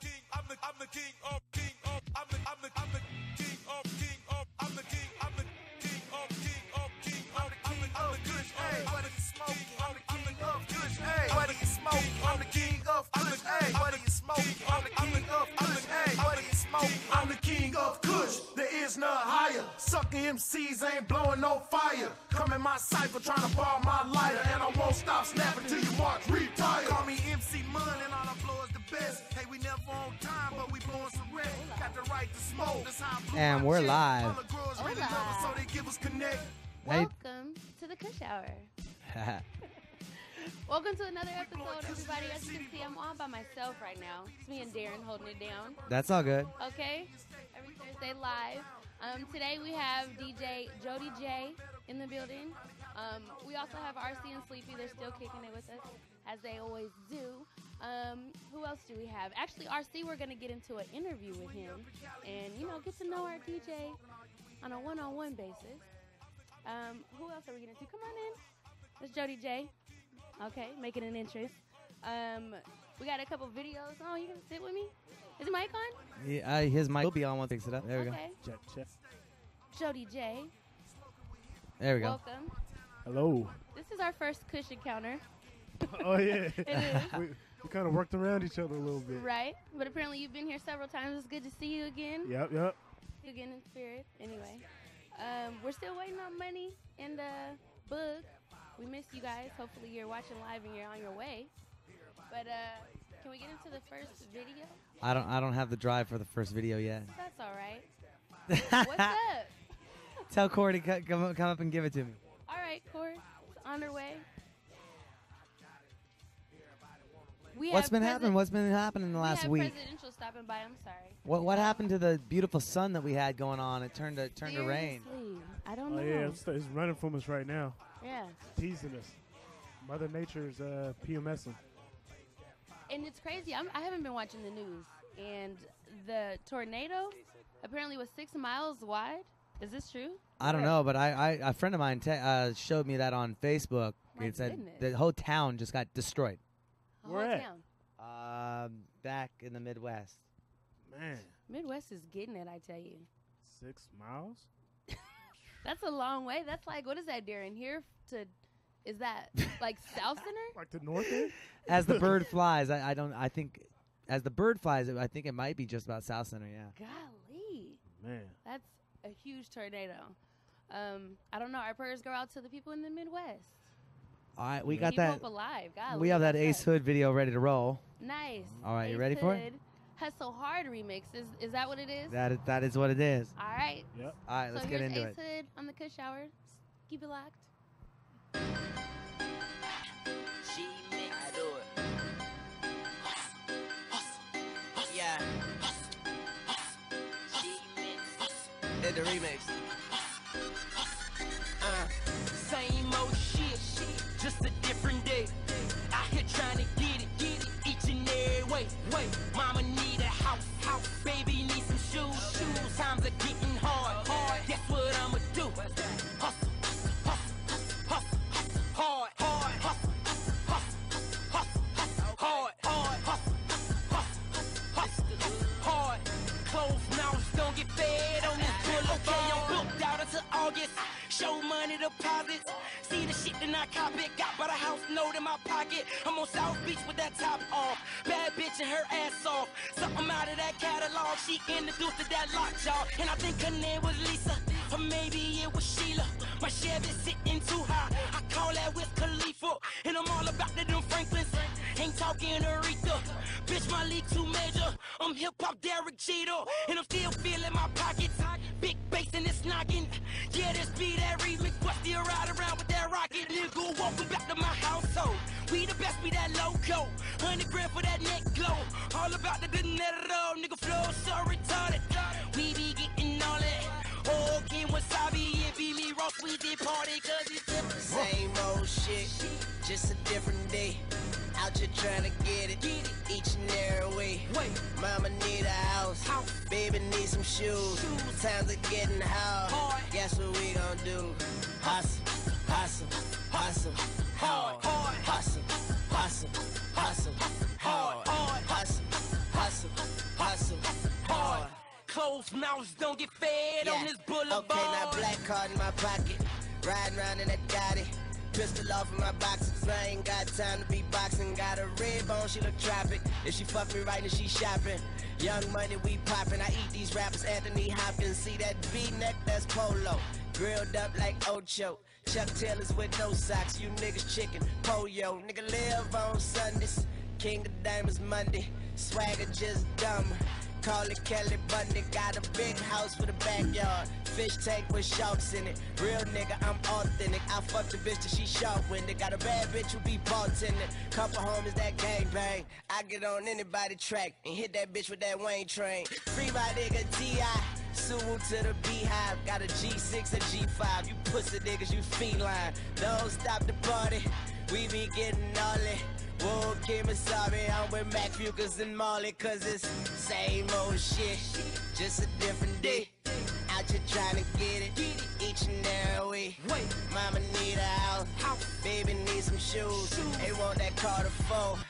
king. I'm the I'm the king of king of. I'm the I'm the I'm the king of king of. I'm the king. I'm the king of king of king of. I'm the I'm the king Hey, of. what are you smoking? I'm the king of Kush. Hey, what are you smoking? I'm the king of Kush. Hey, what are you smoking? I'm the king of Kush. Hey, what are you smoking? I'm the king of Kush. There is none higher. Sucking MCs ain't blowing no fire. Come in my cipher trying to borrow my lighter, and I won't stop snapping till you march retire. Call me MC Mun, and all I blow is the best. Hey, we never on time, but we blowing some red. Got the right to smoke. That's how I And we're check. live. All the girls really us, so they give us connect. Welcome to the Kush Hour. Welcome to another episode, everybody. As you can see, I'm all by myself right now. It's me and Darren holding it down. That's all good. Okay, every Thursday live. Um, today we have DJ Jody J in the building. Um, we also have RC and Sleepy. They're still kicking it with us, as they always do. Um, who else do we have? Actually, RC, we're going to get into an interview with him and, you know, get to know our DJ on a one on one basis. Um, who else are we going to do? Come on in. That's Jody J. Okay, making an entrance. Um, we got a couple videos. Oh, you gonna sit with me? Is the mic on? Yeah, uh, his mic will be on once fix it up. There we okay. Check, check. Jody J. There we go. Welcome. Hello. This is our first Kush encounter, Oh yeah. It is. we we kind of worked around each other a little bit. right? But apparently you've been here several times. It's good to see you again. Yep, yep. You again in spirit. Anyway, um, we're still waiting on money and uh, book. We miss you guys. Hopefully you're watching live and you're on your way. But uh, can we get into the first video? I don't I don't have the drive for the first video yet. That's all right. What's up? Tell Corey to come come up and give it to me. All right, Corey. It's on our way. We What's have been happening? What's been happening in the we last have week? presidential stopping by. I'm sorry. What what happened to the beautiful sun that we had going on? It turned to turned to rain. Seriously, I don't Oh know. yeah, it's, it's running from us right now, Yeah. teasing us. Mother Nature's uh, PMSing. And it's crazy. I'm, I haven't been watching the news, and the tornado apparently was six miles wide. Is this true? I don't know, but I, I a friend of mine te- uh, showed me that on Facebook. My it said goodness. the whole town just got destroyed. The Where whole at? town. Um, back in the Midwest. Man, Midwest is getting it. I tell you. six miles. That's a long way. That's like what is that, Darren? Here to is that like South Center? Like the north end. As the bird flies, I, I don't. I think as the bird flies, I think it might be just about South Center. Yeah. Golly. Man, That's a huge tornado. Um, I don't know. Our prayers go out to the people in the Midwest. All right, we got Keep that. hope alive. God, We have that Ace Hood video ready to roll. Nice. All right, you Ace ready for it? Hustle Hard remix. Is is that what it is? That is, that is what it is. All right. yep. All right, let's so get here's into Ace it. Hood on the Kush Hour. Keep it locked. She mix. I do it. Yeah. She mix. Did the remix. Just a Beach with that top off. Bad bitch and her ass off. Something out of that catalog. She introduced to that lockjaw. And I think her name was Lisa. Or maybe it was Sheila. My Chevy sitting too high. I call that Wiz Khalifa. And I'm all about the them Franklins. Ain't talking Aretha. Bitch, my league too major. I'm hip hop Derek Jeter. And I'm still feeling my pockets. Big bass in this noggin. Yeah, this be that remix. But still ride around with that rocket. Nigga, welcome back to my household. We the best, we that loco. 100 grand for that neck glow. All about the dinero. Nigga flow so retarded. We be getting all that. All game wasabi. It be me, Ross. We did party cause it's different. Same old shit, just a different day. Out here trying to get it, get it each and every way. Wait. Mama need a house, House. baby need some shoes. Shoes. Times are getting hard. Hard. Guess what we gon' do? Hustle, hustle, hustle, hard. Hard. Hustle, hustle, hustle, hard. Hard. Hustle, hustle, hustle, hard. closed mouths don't get fed on this boulevard. Okay, now black card in my pocket. Riding around in that Gotti. Pistol off in my boxes. I ain't got time to be boxing. Got a red bone, she look tropic. If she fuck me right, then she shopping. Young money, we poppin'. I eat these rappers, Anthony Hopkins. See that V-neck, that's polo. Grilled up like Ocho. Chuck Taylors with no socks. You niggas chicken. Pollo. Nigga live on Sundays. King of Diamonds Monday. Swagger just dumb. Call it Kelly Bundy. Got a big house with a backyard. Fish tank with sharks in it. Real nigga, I'm authentic. I fuck the bitch till she sharp winded. Got a bad bitch who be bartending. Couple homies that gang bang. I get on anybody track and hit that bitch with that Wayne train. Free my nigga T.I. To the beehive, got a G6 and G5. You pussy niggas, you feline. Don't stop the party, we be getting all it. Whoa, Kim is sorry, I'm with Mac Fucus and Molly, cause it's same old shit, just a different day. Out here trying to get it, each and every week. Mama need a house, baby need some shoes. They want that car to fold,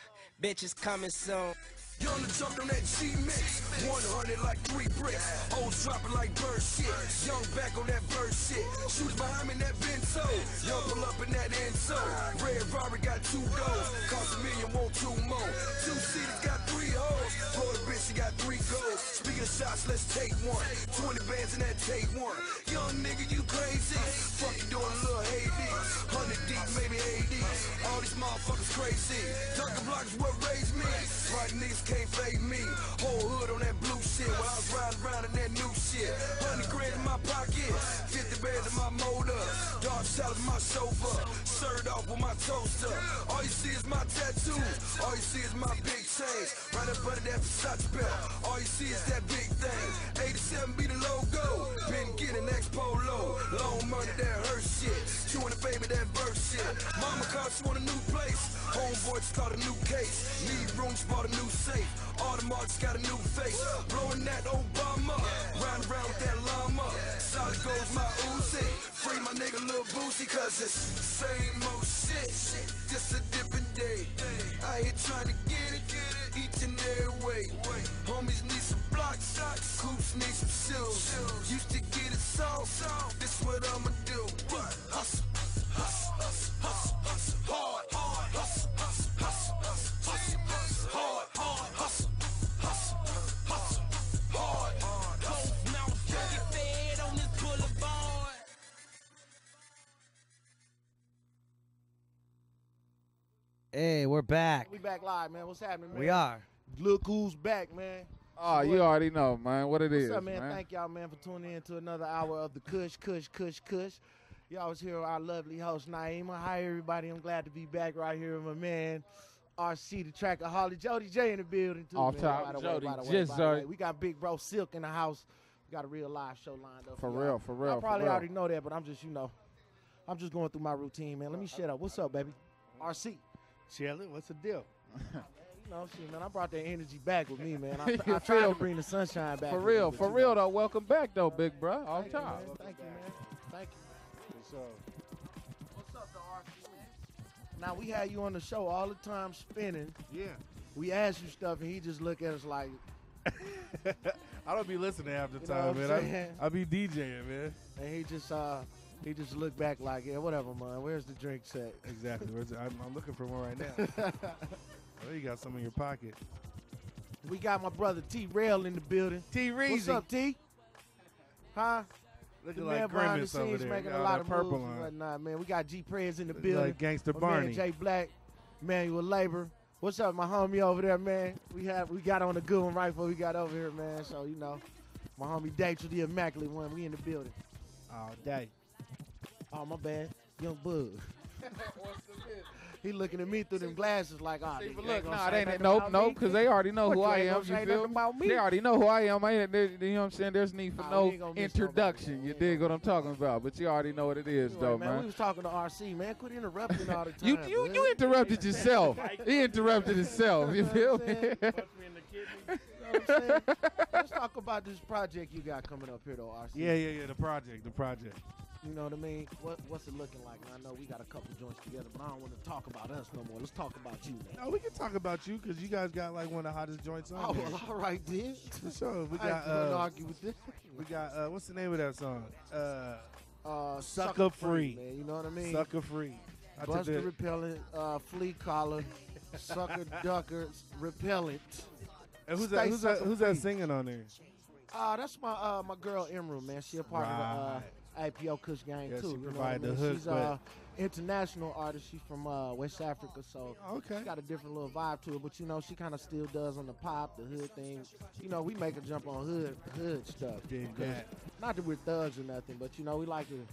bitches coming soon. Young the jumped on that G-Mix. 100 like three bricks. O's dropping like bird shit. Young back on that bird shit. Shooters behind me in that Benzo. Young pull up in that Enzo. Red Robert got two goals. Cost a million, want two more. Two seaters got three hoes Florida bitch, she got three goals. Speaking of shots, let's take one. 20 bands in that take one. Young nigga, you crazy. Fuck you doing a little Hades 100 deep, maybe 80 All these motherfuckers crazy. Dunkin' blocks what raised me? Right niggas can't fade me. Whole hood on that blue shit while I was riding around in that new shit. Hundred grand in my pocket, fifty bands in my motor, dark salad in my chauffeur, served off with my toaster. All you see is my tattoos, all you see is my big chains. Right up under that Versace belt, all you see is that big thing. 87 be the logo, been getting X Polo, long money that hurt shit. You and the baby that verse shit. Mama cost you want a new place, homeboy start a new case. Need rooms, bought a new safe. Audemars got a new face. Blowing that Obama. Round around with that llama. Solid goes my Uzi. Free my nigga Lil Boosie, cause it's same old shit. Back. We live, man. What's happening, man? We are. Look who's back, man. Oh, you already know, man, what it What's is, up, man? man. Thank y'all, man, for tuning in to another hour of the Kush, Kush, Kush, Kush. Y'all was here with our lovely host, Naima. Hi, everybody. I'm glad to be back right here with my man, RC, the tracker, Holly, Jody J in the building, too. Off man. top, By the way, Jody by the way, by the way. Jody. We got Big Bro Silk in the house. We got a real live show lined up. For y'all. real, for real, Y'all for probably real. already know that, but I'm just, you know, I'm just going through my routine, man. Let me shut up. What's up, baby? RC. Chilling. What's the deal? You know, shit, man. I brought that energy back with me, man. I, I tried feel to bring the sunshine back. For with me, real, for real know. though. Welcome back though, big bro. Off Thank you, man. Thank you, man. Thank you. So, What's up, the RC, man? Now we had you on the show all the time spinning. yeah. We asked you stuff, and he just look at us like, I don't be listening half the You know time, man. I, I be DJing, man. and he just uh, he just looked back like, yeah, whatever, man. Where's the drink set? Exactly. I'm, I'm looking for one right now. I know you got some in your pocket. We got my brother T Rail in the building. T Reese. What's up, T? Huh? The Looking man like behind the Grimace over scenes there. making Got a lot of purple moves and on. whatnot, man. We got G Prez in the Look building. Like Gangster My Barney. man Jay Black, Manual Labor. What's up, my homie over there, man? We have we got on a good one right before we got over here, man. So you know, my homie Daytrell, the immaculate one. We in the building. Oh, All day. Oh my bad, Young Bug. he looking at me through them glasses like, ah, See, nigga, look, gonna nah, they ain't nope, nope, because they already know who I am. You feel? about me? They already know who I am. I ain't, they, you know what I'm saying? There's need for Nah, no we ain't gonna miss introduction. You We dig what I'm talking about? But you already know what it is, Anyway, though, man, We was talking to RC, man. Quit interrupting all the time. You you you interrupted yourself. he interrupted himself. You feel me? You know what I'm saying? Let's talk about this project you got coming up here, though, RC. Yeah, yeah, yeah. The project. The project. You know what I mean? What What's it looking like? And I know we got a couple joints together, but I don't want to talk about us no more. Let's talk about you, man. No, we can talk about you because you guys got like one of the hottest joints on Oh, there. well, all right then. For sure. We got gonna uh, argue with this. we got uh, what's the name of that song? Uh, Uh, Sucker Free. man. You know what I mean? Sucker Free. I Buster the- repellent, uh, flea collar, sucker ducker repellent. and who's Stay that? Who's that? Who's that singing on there? Uh, that's my uh, my girl Emerald, man. She a part of the uh, IPO Kush gang Yeah, too. she you know provide the hook, She's but- uh, international artist. She's from uh, West Africa, so Okay. she got a different little vibe to it. But you know, she kind of still does on the pop, the hood thing. You know, we make a jump on hood hood stuff. That. Not that we're thugs or nothing, but you know, we like to.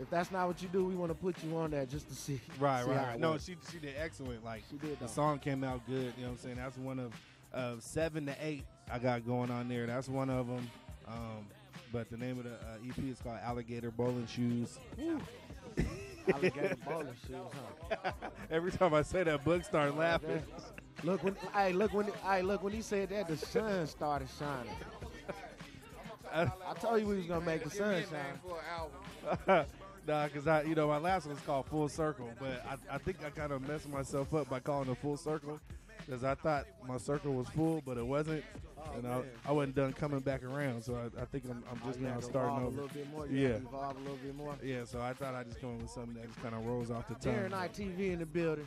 If that's not what you do, we want to put you on that just to see. Right, see right. right. No, she she did excellent. Like She did, the song came out good. You know what I'm saying? That's one of uh, seven to eight I got going on there. That's one of them. Um, but the name of the uh, EP is called Alligator Bowling Shoes. Alligator bowling shoes, huh? Every time I say that, Book start laughing. Look when, hey, look when, hey, look when he said that, the sun started shining. I told you we was gonna make the sun shine. nah, cause I, you know, my last one was called Full Circle, but I, I think I kind of messed myself up by calling it Full Circle, because I thought my circle was full, but it wasn't, and I. I wasn't done coming back around. So I, I think I'm, I'm just oh, now starting over. a little bit more. You Yeah. evolve a little bit more. Yeah, so I thought I'd just come up with something that just kind of rolls off the tongue. Darren Night TV in the building.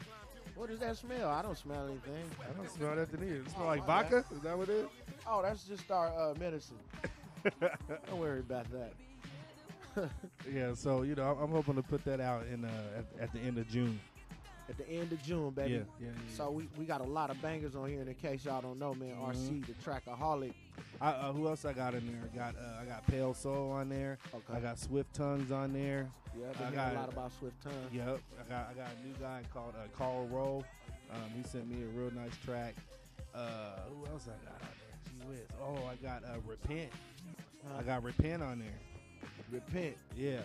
What does that smell? I don't smell anything. I don't smell that to either. It smell Oh, like my bad. vodka? Is that what it is? Oh, that's just our uh, medicine. don't worry about that. Yeah, so, you know, I'm, I'm hoping to put that out in uh, at, at the end of June. At the end of June, baby. Yeah, yeah, yeah, So we, we got a lot of bangers on here. And in case y'all don't know, man, RC the trackaholic. I, uh, who else I got in there? I got uh, I got Pale Soul on there. Okay. I got Swift Tongues on there. Yeah, I got a lot about Swift Tongue. Yep. I got I got a new guy called uh, Carl Rowe. Um, he sent me a real nice track. Uh, who else I got on there? Gee whiz. Oh, I got uh, Repent. I got Repent on there. Repent. Yeah.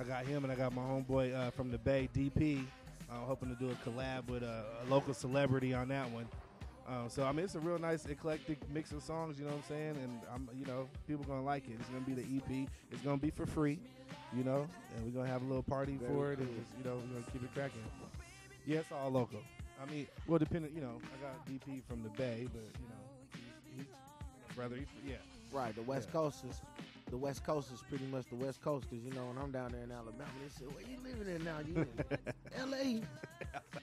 I got him and I got my homeboy uh, from the Bay, DP. I'm hoping to do a collab with a, a local celebrity on that one. Um, so I mean, it's a real nice eclectic mix of songs. You know what I'm saying? And I'm, you know, people gonna like it. It's gonna be the EP. It's gonna be for free. You know, and we're gonna have a little party Very for it, and just, you know, we're gonna keep it cracking. Yeah, it's all local. I mean, well, depending, you know, I got DP from the Bay, but you know, he's, he's brother, he's, yeah. Right, the West Yeah. Coast is the West Coast is pretty much the West Coast because you know when I'm down there in Alabama, they say, "Where you living in now? You in L.A.?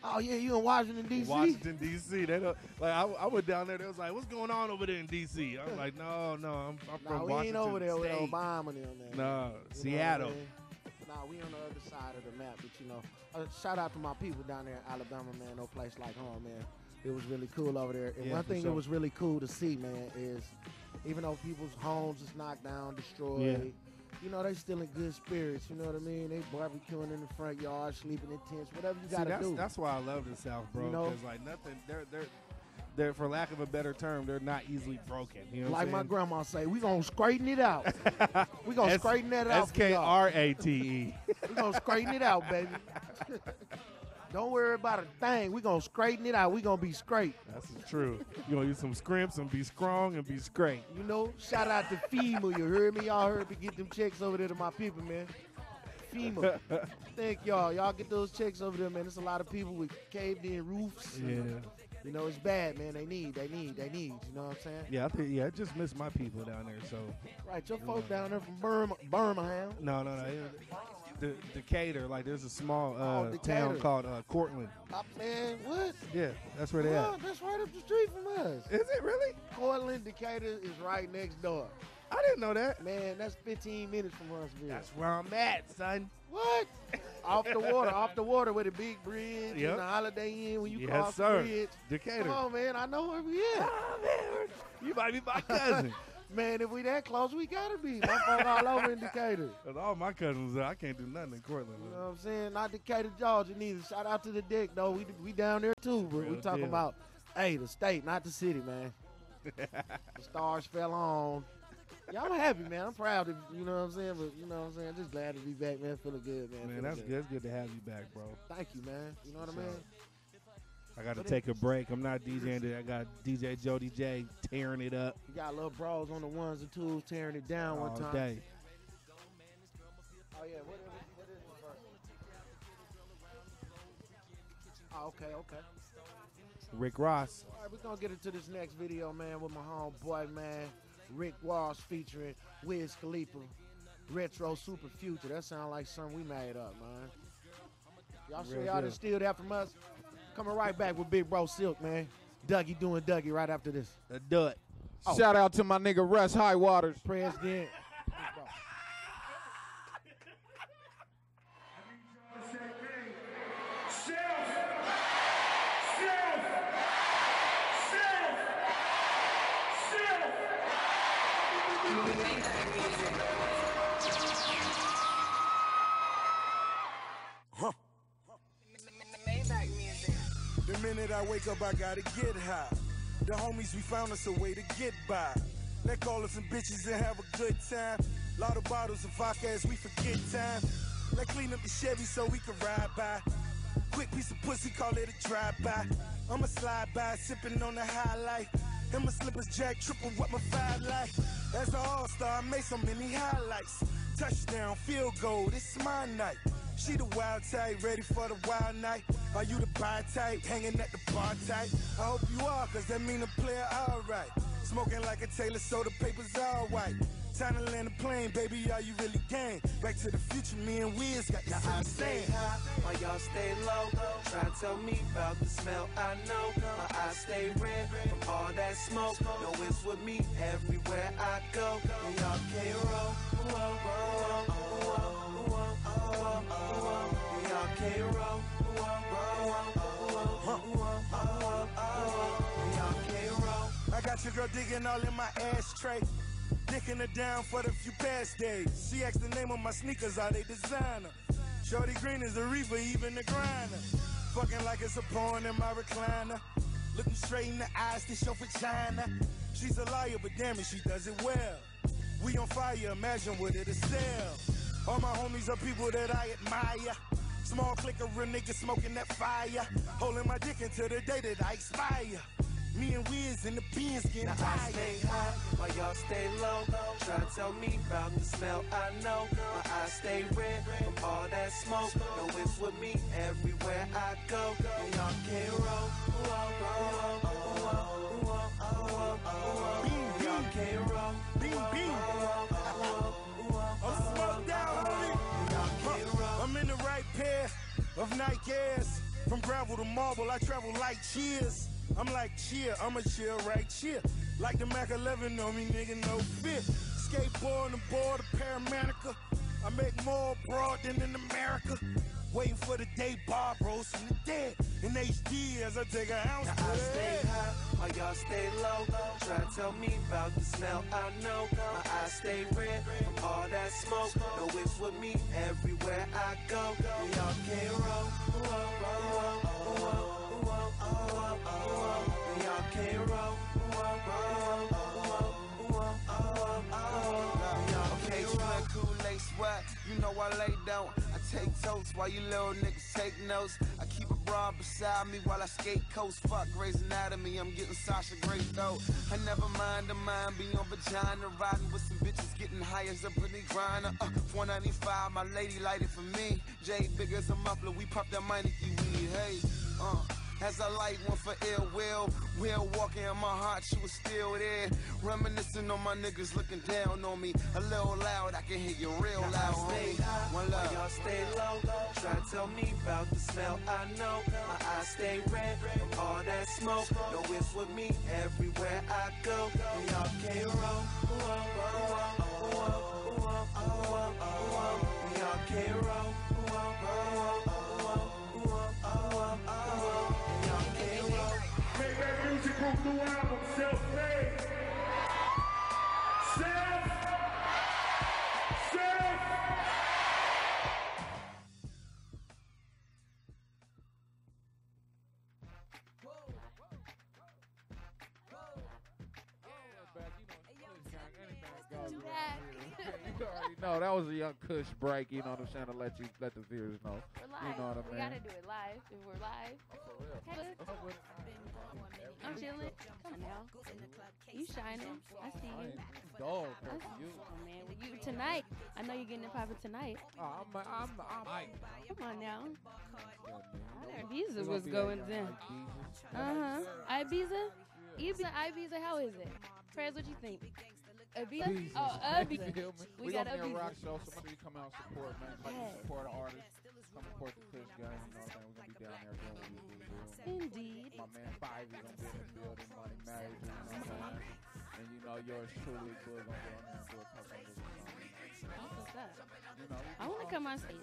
Oh yeah, you in Washington D.C. Washington D.C. They don't like. I, I went down there. They was like, "What's going on over there in D.C.?" I'm like, "No, no, I'm, I'm Nah, from we Washington ain't over there with State." Obama and them. man. No, I Seattle. mean? Nah, we on the other side of the map, but you know, uh, shout out to my people down there in Alabama, man. No place like home, man. It was really cool over there. And Yeah, one thing sure. that was really cool to see, man, is even though people's homes is knocked down, destroyed, you know, they still in good spirits. You know what I mean? They barbecuing in the front yard, sleeping in tents, whatever you See, gotta that's do. that's why I love the South, bro. You know? Because like nothing, they're they're they're for lack of a better term, they're not easily broken. You know, like I'm my grandma say, we gonna straighten it out. we gonna S- straighten that out. S K. R A T E. We gonna straighten it out, baby. Don't worry about a thing. We're gonna straighten it out. We're gonna be straight. That's true. You gonna use some scrimps and be strong and be straight. You know, shout out to FEMA. You heard me? Y'all heard me get them checks over there to my people, man. FEMA. Thank y'all. Y'all get those checks over there, man. There's a lot of people with caved in roofs. Yeah. You know, it's bad, man. They need, they need, they need. You know what I'm saying? Yeah, I think yeah, I just miss my people down there. So Right, your folks down there from Birmingham, Birmingham. no, no, no. It- Decatur, like there's a small uh, Oh, town Decatur. called uh, Courtland. Uh, man, what? Yeah, that's where they Oh, at. that's right up the street from us. Is it really? Courtland, Decatur is right next door. I didn't know that. Man, that's 15 minutes from Huntsville. That's where I'm at, son. What? off the water, off the water with a big bridge Yep. and the Holiday Inn when you cross the bridge. Decatur. Come on, man. I know where we at. Ah, man, you might be my cousin. Man, if we that close, we gotta be. My folk all over in Decatur. 'Cause all my cousins, uh, I can't do nothing in Courtland. You know what I'm saying? Not Decatur, Georgia neither. Shout out to the dick, though. We we down there too, bro. we Real talking deal. about, hey, the state, not the city, man. the stars fell on. Yeah, I'm happy, man. I'm proud of you know what I'm saying, but you know what I'm saying. Just glad to be back, man. Feeling good, man. Man, Feeling that's good. It's good to have you back, bro. Thank you, man. You know what I mean? I got to take a break. I'm not DJing today. I got DJ Jody J tearing it up You got little bros on the ones and twos tearing it down all one time. day. Oh yeah, what, is the verse? Oh, okay, okay. Rick Ross. All right, we're gonna get into this next video, man, with my homeboy, man, Rick Ross featuring Wiz Khalifa, Retro Super Future. That sound like something we made up, man. Y'all sure y'all didn't steal that from us? Coming right back with Big Bro Silk, man. Dougie doing Dougie right after this. A dud. Oh. Shout out to my nigga Russ High Waters. President. I gotta get high. The homies, we found us a way to get by. Let call us some bitches and have a good time. Lot of bottles of vodka as we forget time. Let clean up the Chevy so we can ride by. Quick piece of pussy, call it a drive-by. I'ma slide by, sipping on the high life. And my slippers jack, triple what my five like. As an all-star, I made so many highlights. Touchdown, field goal, this my night. She the wild type, ready for the wild night. Are you the buy type, hanging at the bar type? I hope you are, cause that mean a player alright. Smoking like a Taylor, so the papers all white. Time to land a plane, baby, are you really game? Back to the future, me and Wiz got I in stay the high while y'all stay low. Try to tell me about the smell I know. My eyes stay red from all that smoke. No, it's with me everywhere I go. And y'all can't roll. Whoa, I got your girl digging all in my ashtray. Dicking her down for the few past days. She asked the name of my sneakers, are they designer? Shorty Green is the reaper, even the grinder. Fucking like it's a porn in my recliner. Looking straight in the eyes, this your vagina. She's a liar, but damn it, she does it well. We on fire, imagine what it'll sell. All my homies are people that I admire. Small clique of real niggas smoking that fire. Holding my dick until the day that I expire. Me and Wiz in the beans getting Now I stay high while y'all stay low. Try to tell me about the smell I know. My eyes stay red from all that smoke. No, it's with me everywhere I go. And y'all can't roll. Of Nikes. From gravel to marble, I travel like cheers. I'm like cheer, I'm a chill right cheer. Like the Mac 11 on me, nigga, no fear. Skateboard and board, a paramanica. I make more abroad than in America. Waiting for the day Bob rose from the dead. In HD as I take a ounce Now to I stay high while y'all stay low. Try to tell me about the smell I know. My eyes stay red from all that smoke. No, it's with me everywhere I go. And y'all can't roll. Whoa, whoa, whoa, whoa, whoa, whoa. And y'all can't roll. Whoa, whoa, whoa, whoa, whoa, whoa. And y'all Okay, can't roll. Kool-Aid sweat, you know I lay down. Take totes while you little niggas take notes. I keep a broad beside me while I skate coast. Fuck Grey's Anatomy, I'm getting Sasha Grey though. I never mind a mind be on vagina, riding with some bitches, getting high as a Brittney Griner. Uh, 495, my lady light it for me. Jay big as a muffler, we pop that money weed. Hey, uh. As I light one for ill will, will walking in my heart, she was still there. Reminiscing on my niggas looking down on me. A little loud, I can hear you real Now loud. I stay high One love. y'all stay low. Try to tell me about the smell I know. My eyes stay red from all that smoke. No, it's with me everywhere I go. And y'all can't roll. Music group Back. know, that was a young Kush break. You know what I'm saying? To let you let the viewers know. We're live. You know what I we gotta do it live if we're live. Hey, look. I'm chilling. Come on now. You shining. I see you. Dog, I see you. Oh, man. Well, you tonight. I know you're getting it poppin' tonight. Oh, I'm, I'm, I'm, Come on now. Yeah, Ibiza was gonna be going at down. Ibiza. Uh huh. Ibiza? Ibiza, Ibiza, how is it? Prez, what you think? Oh, You feel me? We, We got gonna be a Ibiza. rock show, so make sure you come out and support, man. Like support an artist, come support the Kush gang. You know what I'm? We're gonna be down there doing what we do. Indeed. My man Five is gonna be in the building, you know what I'm saying? And you know yours truly, Boo, gonna be on there and do a couple of That's what's up. You know, I want to come on stage.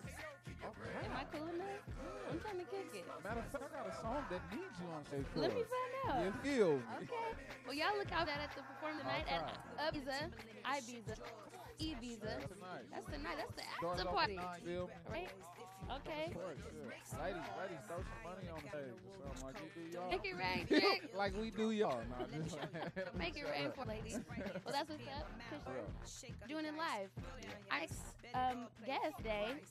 Okay. Am I cool enough? I'm trying to kick it. Matter of fact, I got a song that needs you on stage. Let me find out. You feel me? Okay. Well, y'all look out at the performance tonight at. Ibiza, Ibiza, Tonight. That's the night. That's the after party. Right? Okay. Of course, yeah. Ladies, ladies, throw some money on the table. something like you do y'all. Make it rain, like we do y'all. Nah, just like- Make it rain for ladies. Well, that's what's up. Doing it live. Our next um, guest day is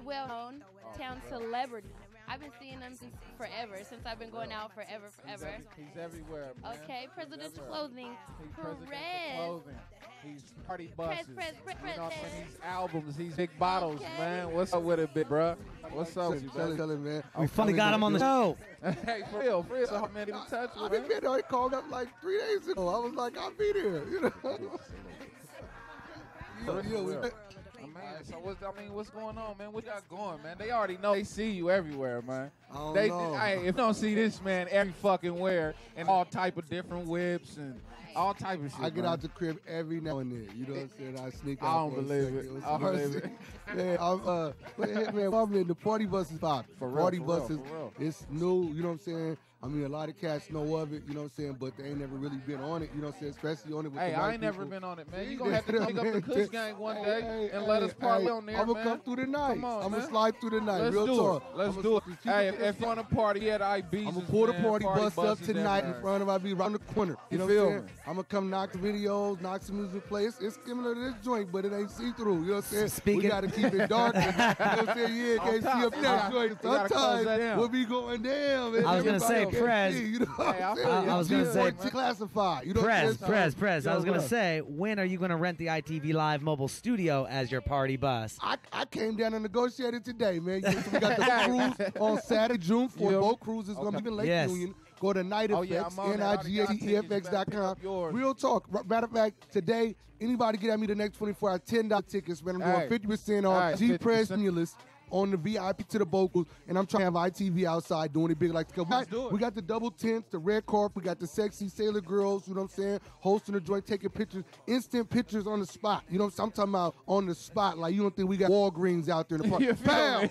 a well-known town celebrity. I've been seeing him since forever, since I've been going out forever, He's, forever. every, he's everywhere, man. Okay, He's presidential everywhere. clothing. He's presidential clothing. He's party buses. press, press, you know what I'm press. saying? He's albums. He's big bottles, Okay. man. What's up with it, big bruh? What's up with you, Tell tell it, man. We finally got him on the show. hey, for real, for real. So, man, get in touch with been him. been already called up like three days ago. I was like, I'll be there. You know. For yeah, man, so what's, I mean, what's going on, man? What y'all going, man? They already know they see you everywhere, man. I don't They, know. hey, if you don't see this man every fucking where and all type of different whips and all type of shit. I get man. out the crib every now and then. You know what I'm saying? I sneak out. I don't believe it. What's I up? believe it. Man, I'm, uh, man, man, I'm in the party buses pop. For real, party for real, buses. for real. It's new. You know what I'm saying? I mean, a lot of cats know of it. You know what I'm saying? But they ain't never really been on it. You know what I'm saying? Especially on it with the city. Hey, the I white ain't never been on it, man. See, You gonna have to pick up the Kush gang one Hey, day hey, and let hey, us parlay hey, on there, I'm gonna man. come through the night. Come on, I'ma slide through the night. Let's Real do talk. it. Let's I'ma- do it. keep Hey, it- if you want to party at Ibiza, I'm gonna pull the man, party, bus up tonight in front of. I'll around the corner. You, You know feel what I'm saying? I'm gonna come knock the videos, knock some music play. It's, it's similar to this joint, but it ain't see through. You know what I'm saying? Speaking- we gotta keep it dark. you know what I'm saying? Yeah, can't see top. up You that gotta- joint. you gotta close Sometimes down. we'll be going down. Man. I was gonna say, Everybody can't Prez. You know Hey, I I'm feel saying? you. I was gonna say- more classified. You know what I'm Prez. Prez, Prez. I was gonna say, when are you gonna rent the ITV Live mobile studio as your party bus? I, I came down and negotiated today, man. Yeah, so we got the cruise on Saturday, June 4th. Yeah. Both cruises going to be in Lake Yes. Union. Go to Night Oh, yeah, Effects, I'm on that. I already got tickets. You better pick N-I-G-H-T-F-X.com. Real talk. Matter of fact, today, anybody get at me the next 24 hours, $10 tickets, man. I'm Hey. doing 50% off. G 50%. Press Stimulus on the VIP to the vocals, and I'm trying to have ITV outside doing it big like the Let's do it. We got the double tents, the red carpet, we got the sexy sailor girls, you know what I'm saying? Hosting the joint, taking pictures, instant pictures on the spot. You know what I'm talking about? On the spot. Like you don't think we got Walgreens out there in the park. Bam!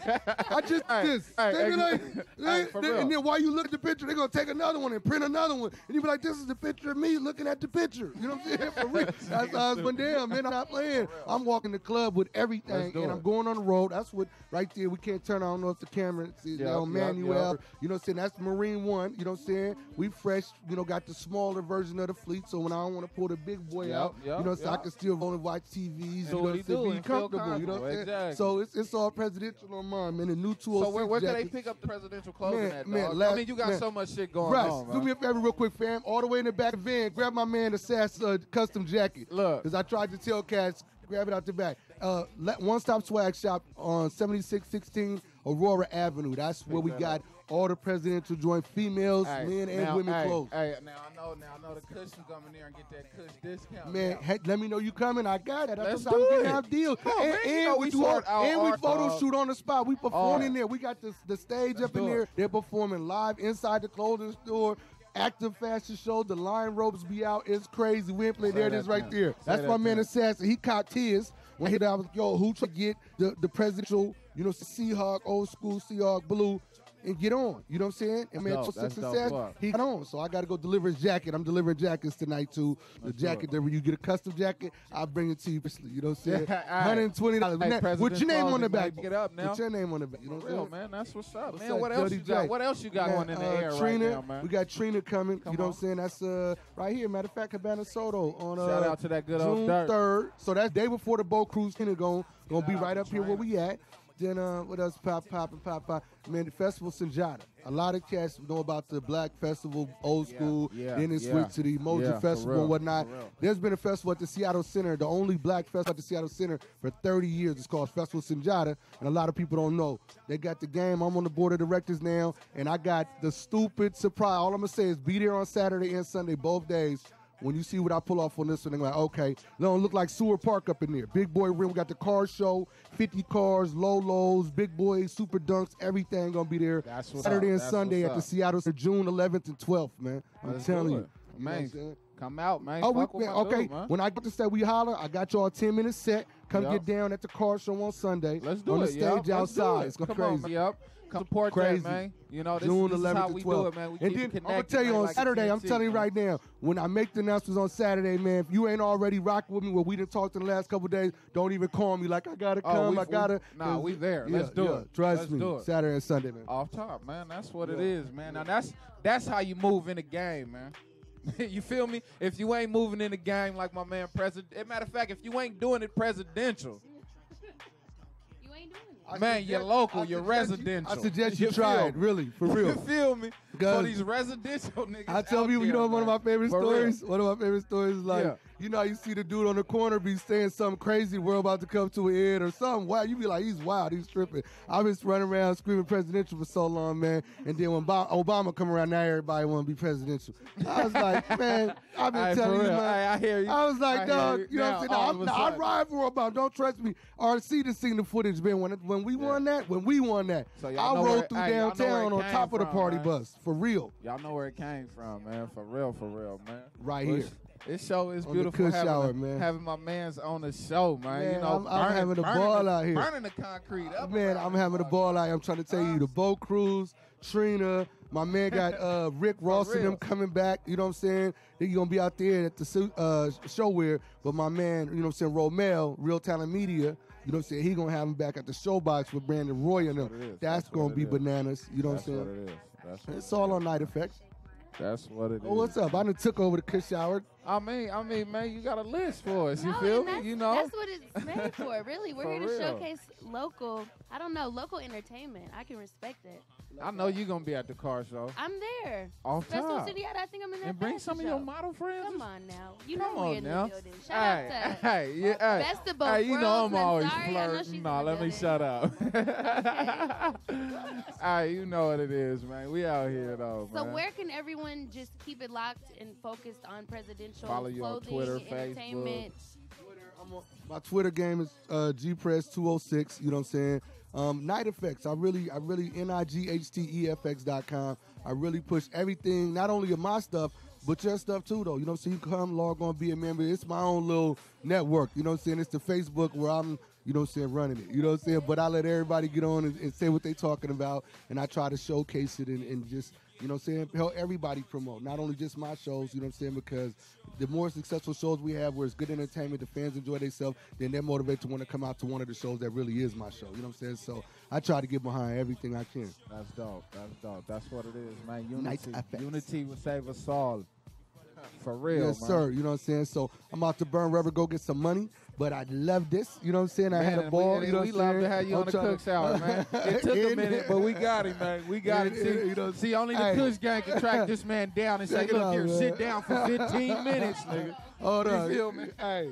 I just Hey, this. hey, They be like, hey, they- and then while you look at the picture, they're gonna take another one and print another one. And you be like, this is the picture of me looking at the picture. You know what I'm saying? For real. That's how it's been damn, man. I'm not playing. I'm walking the club with everything and. I'm going on the road. That's what right there. We can't turn. I don't know if the camera is Yep, on yep, Manuel. yep. You know what I'm saying? That's Marine One. You know what I'm saying? We fresh, you know, got the smaller version of the fleet. So when I don't want to pull the big boy Yep, out, yep, you know, so I can still and watch TVs. Do you know, what I'm saying? be comfortable. You know what I'm saying? So it's, it's all presidential on mine, man. The new 206 So where, where can they pick up the presidential clothing Man, at, man, dog? I mean, you got man. so much shit going Russ, on, do me a favor real quick, fam. All the way in the back of the van, grab my man the SAS uh, custom jacket. Look. Because I tried to tell cats, grab it out the back. Uh, One Stop Swag Shop on 7616 Aurora Avenue. That's where we got all the presidential joint females, men, and now, women hey, clothes. Hey, now I know, now I know the Kush can come in there and get that Kush discount. Man, hey, let me know you coming. I got it. That's Let's I'm do getting out deals. Come and man, and we do all, out and we our photo dog. shoot on the spot. We perform in there. We got the, the stage Let's up in there. it. They're performing live inside the clothing store. Active fashion show. The line ropes be out. It's crazy. We ain't play. There it is right there. Say That's that my man. Assassin. He caught his. When I hit out, I was yo, who to get the, the presidential, you know, Seahawk, old school Seahawk blue and get on. You know what I'm saying? And man, dope. to That's dope he got on. So I got to go deliver his jacket. I'm delivering jackets tonight too. The Let's jacket that when you get a custom jacket, I'll bring it to you. You know what I'm saying? Yeah, all right. Hundred twenty dollars. Hey, What's your name on the back? get up now. What's your name on the back? You know what I'm saying? man, that's what's up, What's man. up, What else you got? J? What else you got Man, going in the uh, air Trina, right now, man? We got Trina coming. Come you know on. what I'm saying? That's uh right here. Matter of fact, Cabana Soto on uh, Shout out to that good June Dirt. third. So that's day before the boat cruise. Going gonna be right up here where we at. Then uh, what else? Pop, pop, and pop, pop. Man, the festival Sundiata. A lot of cats know about the Black Festival, old school. yeah, then it yeah. to the Emoji Yeah, Festival and whatnot. There's been a festival at the Seattle Center, the only black festival at the Seattle Center for 30 years. It's called Festival Sundiata, and a lot of people don't know. They got the game. I'm on the board of directors now, and I got the stupid surprise. All I'm gonna say is be there on Saturday and Sunday, both days. When you see what I pull off on this one, they're like, okay, it don't look like Seward Park up in there. Big boy rim, we got the car show, 50 cars, low lows, big boy, super dunks, everything gonna be there. That's what's Saturday up. and That's Sunday at the. Seattle June 11th and 12th, man. I'm Let's telling you. it. You know Man, come out, man. Oh, we, Fuck man, okay. dude, man. When I get to say we holler, I got y'all a 10 minute set. Come Yup. get down at the car show on Sunday. Let's do on it. the stage do outside. it. It's going Come crazy. on, man. Come support Crazy. that, man. You know, this, June this 11th is how we 12th. do it, man. We and then I'm gonna tell you on like Saturday. I'm telling you right now. When I make the announcements on Saturday, man, if you ain't already rocking with me, where we didn't talk in the last couple days, don't even call me like I gotta Oh, come. we- I gotta. we- nah, we there. Yeah, Let's do yeah, it. Trust Let's me. do it. Saturday and Sunday, man. Off top, man. That's what it Yeah. is, man. Now that's that's how you move in the game, man. you feel me? If you ain't moving in the game like my man president, as a matter of fact, if you ain't doing it presidential, I man, suggest- you're local, I you're suggest you- residential. I suggest you, You try it, really, for real. you feel me? For these residential niggas. I tell people, you there, know, one of my favorite For real. stories. One of my favorite stories is like, Yeah. You know, how you see the dude on the corner be saying something crazy, we're about to come to an end or something. Wow, you be like, he's wild, he's tripping. I've been running around screaming presidential for so long, man. And then when Obama come around, now everybody want to be presidential. I was like, man, I've been telling you, man. Hey, I hear you. I was like, dog, you. you, know what Now, I'm saying? Now, I'm, I ride for Obama. Don't trust me. RC just seen the footage, man. When when we won that, when we won that, So I rode where- through hey, y'all know where downtown on top of the party man. bus, for real. Y'all know where it came from, man. For real, for real, man. Right here. This show is On beautiful. Having, a- man. having my man's on the show, man. you know, I'm- I'm burning, having a ball the, out here. burning the concrete up. Man, I'm having a ball out. here. I'm trying to tell you, the boat cruise, Trina, my man got uh, Rick Ross and them coming back. You know what I'm saying? They're gonna be out there at the uh, show where, but my man, you know what I'm saying, Romel, Real Talent Media. You know what I'm saying? He gonna have him back at the showbox with Brandon Roy and them. what. That's, That's gonna be is. bananas. You know That's what I'm what saying? it is. That's what It's it all is. on night effects. That's what it is. Oh, what's up? I done took over the Kush Hour. I mean, I mean, man, you got a list for us. You No, feel me? You know, that's what it's made for. Really, we're For here to real. showcase local. I don't know, local entertainment. I can respect it. I know you're gonna be at the car show. I'm there. Off Festival top. City, I think I'm in that. And bring fashion some of your show. model friends. Come on now, you Come know on we're in now. the building. Shout hey, out to hey, yeah, hey. Best of both Hey, you know worlds, I'm always Nansari, I know she's flirting. in Nah, the let me building. shut up. hey, you know what it is, man. We out here though, So man. where can everyone just keep it locked and focused on presidential Follow you on clothing, Twitter, entertainment? My Twitter game is uh, gpress206. You know what I'm saying? Um, Night Effects. I really, I really nighthtefx.com. I really push everything, not only of my stuff, but your stuff too, though. You know, so you come log on, be a member. It's my own little network. You know what I'm saying? It's the Facebook where I'm, you know what I'm saying, running it. You know what I'm saying? But I let everybody get on and, and say what they talking about, and I try to showcase it and, and just, you know what I'm saying, help everybody promote, not only just my shows, you know what I'm saying, because the more successful shows we have where it's good entertainment, the fans enjoy themselves, then they're motivated to want to come out to one of the shows that really is my show. You know what I'm saying? So I try to get behind everything I can. That's dope. That's dope. That's what it is, man. Unity. effects. Unity will save us all. For real, yes, man. sir. You know what I'm saying? So I'm out to burn rubber, go get some money. But I love this. You know what I'm saying? I Man, had a ball. We, you know we love to have you I'm on the trying to- Hour, man. It took a minute, but we got him, man. We got him. See, you know, see, only the hey. Kush gang can track this man down and say, look out, here, man. sit down for 15 minutes, nigga. Hold you on. feel me? Hey,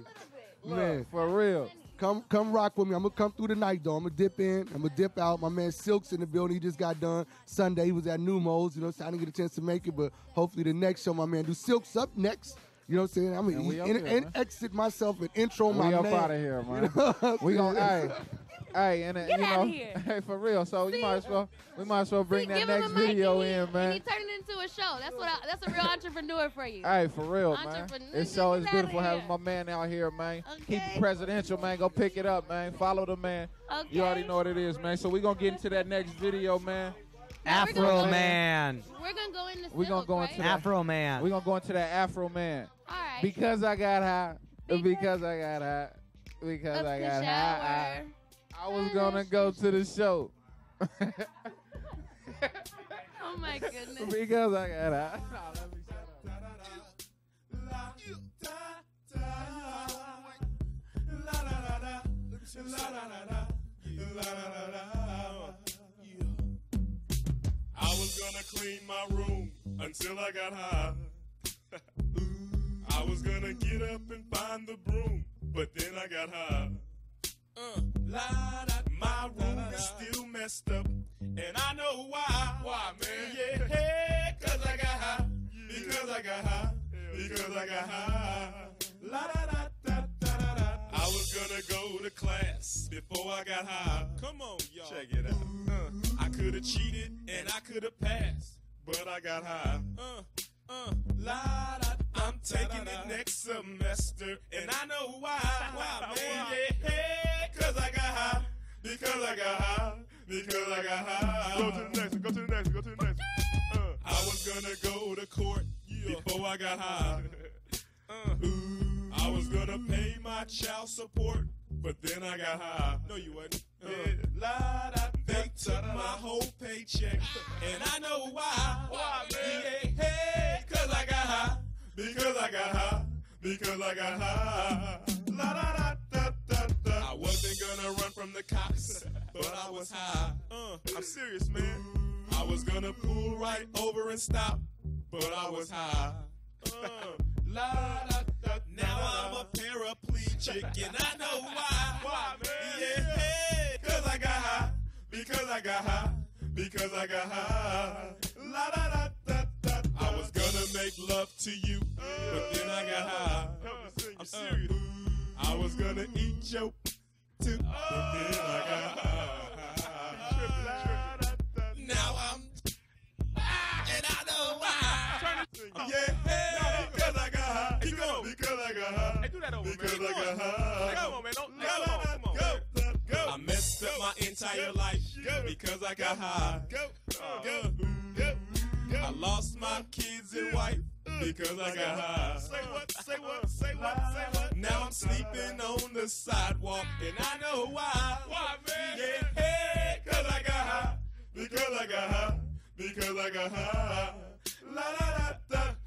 Man. for real. Come come rock with me. I'm gonna come through the night though. I'm gonna dip in. I'm gonna dip out. My man Silk's in the building. He just got done Sunday. He was at New Mo's. You know, so I didn't get a chance to make it, but hopefully the next show, my man, do Silk's up next. You know what I'm saying? I'm And gonna up in, here, in- man. exit myself and intro we my up man. out of here, You man. know we gonna, saying? hey, hey, and uh, Get you outta know, here. hey, for real. So you might as well, we might as well bring that Give him next a mic video and he, in, And man. he turned it into a show. That's what. I, that's a real entrepreneur for you. Hey, for real, man. Entrepreneur, This show is get beautiful having my man out here, man. Keep Okay. it presidential, man. Go pick it up, man. Follow the man. Okay. You already know what it is, man. So we're going to get into that next video, man. Afro gonna- Man. We're gonna go into We're gonna silk, go right? into that. Afroman. We're gonna go into that Afroman. All right. Because I got high. Because I got high. Because Up I the got high. I, I was gonna go to the show. Oh my goodness. because I got high. I was gonna clean my room until I got high. I was gonna get up and find the broom, but then I got high. Uh, la, da, my room is still messed up, and I know why. Why, man? Yeah, hey, cause I got high. Because I got high. Because I got high. La da da da da da da. I was gonna go to class before I got high. Come on, y'all. Check it out. Uh, have cheated and I could have passed, but I got high. Uh, uh, la da. I'm taking it next semester, and I know why. Why, man? Yeah, cause I got high. Because I got high. Because I got high. Go to the next one. Go to the next one. Go to the next one. Uh, I was gonna go to court before I got high. Uh, Ooh. I was gonna pay my child support, but then I got high. No, you wasn't. Uh, they took my whole paycheck, and I know why. Why, man? Yeah, hey, cause I got high. Because I got high. Because I got high. La, da, da, da, da, da. I wasn't gonna run from the cops, but I was high. Uh, I'm serious, man. I was gonna pull right over and stop, but I was high. Uh, la, da, now I'm a paraplegic and I know why. Why, man? Yeah, hey, cause I got high. Because I got high. Because I got high. La da da da da. I was gonna make love to you, but then I got high. I'm serious. Uh, I was gonna eat your too, but then I got high. Now I'm and I know why. Yeah, I got high. Hey, do that over, because I got high. Come on, man. Don't, go, come on, come on, go, go. I messed up my entire life because I got high. Go, go, uh-huh. go, go. I lost my uh, kids and wife uh, because I got high. Say what? Say what? Say what? Say uh-huh. what? Now I'm sleeping on the sidewalk and I know why. Why, man? Yeah, hey, cause I got high. Because I got high. Because I got high. La da da da da da.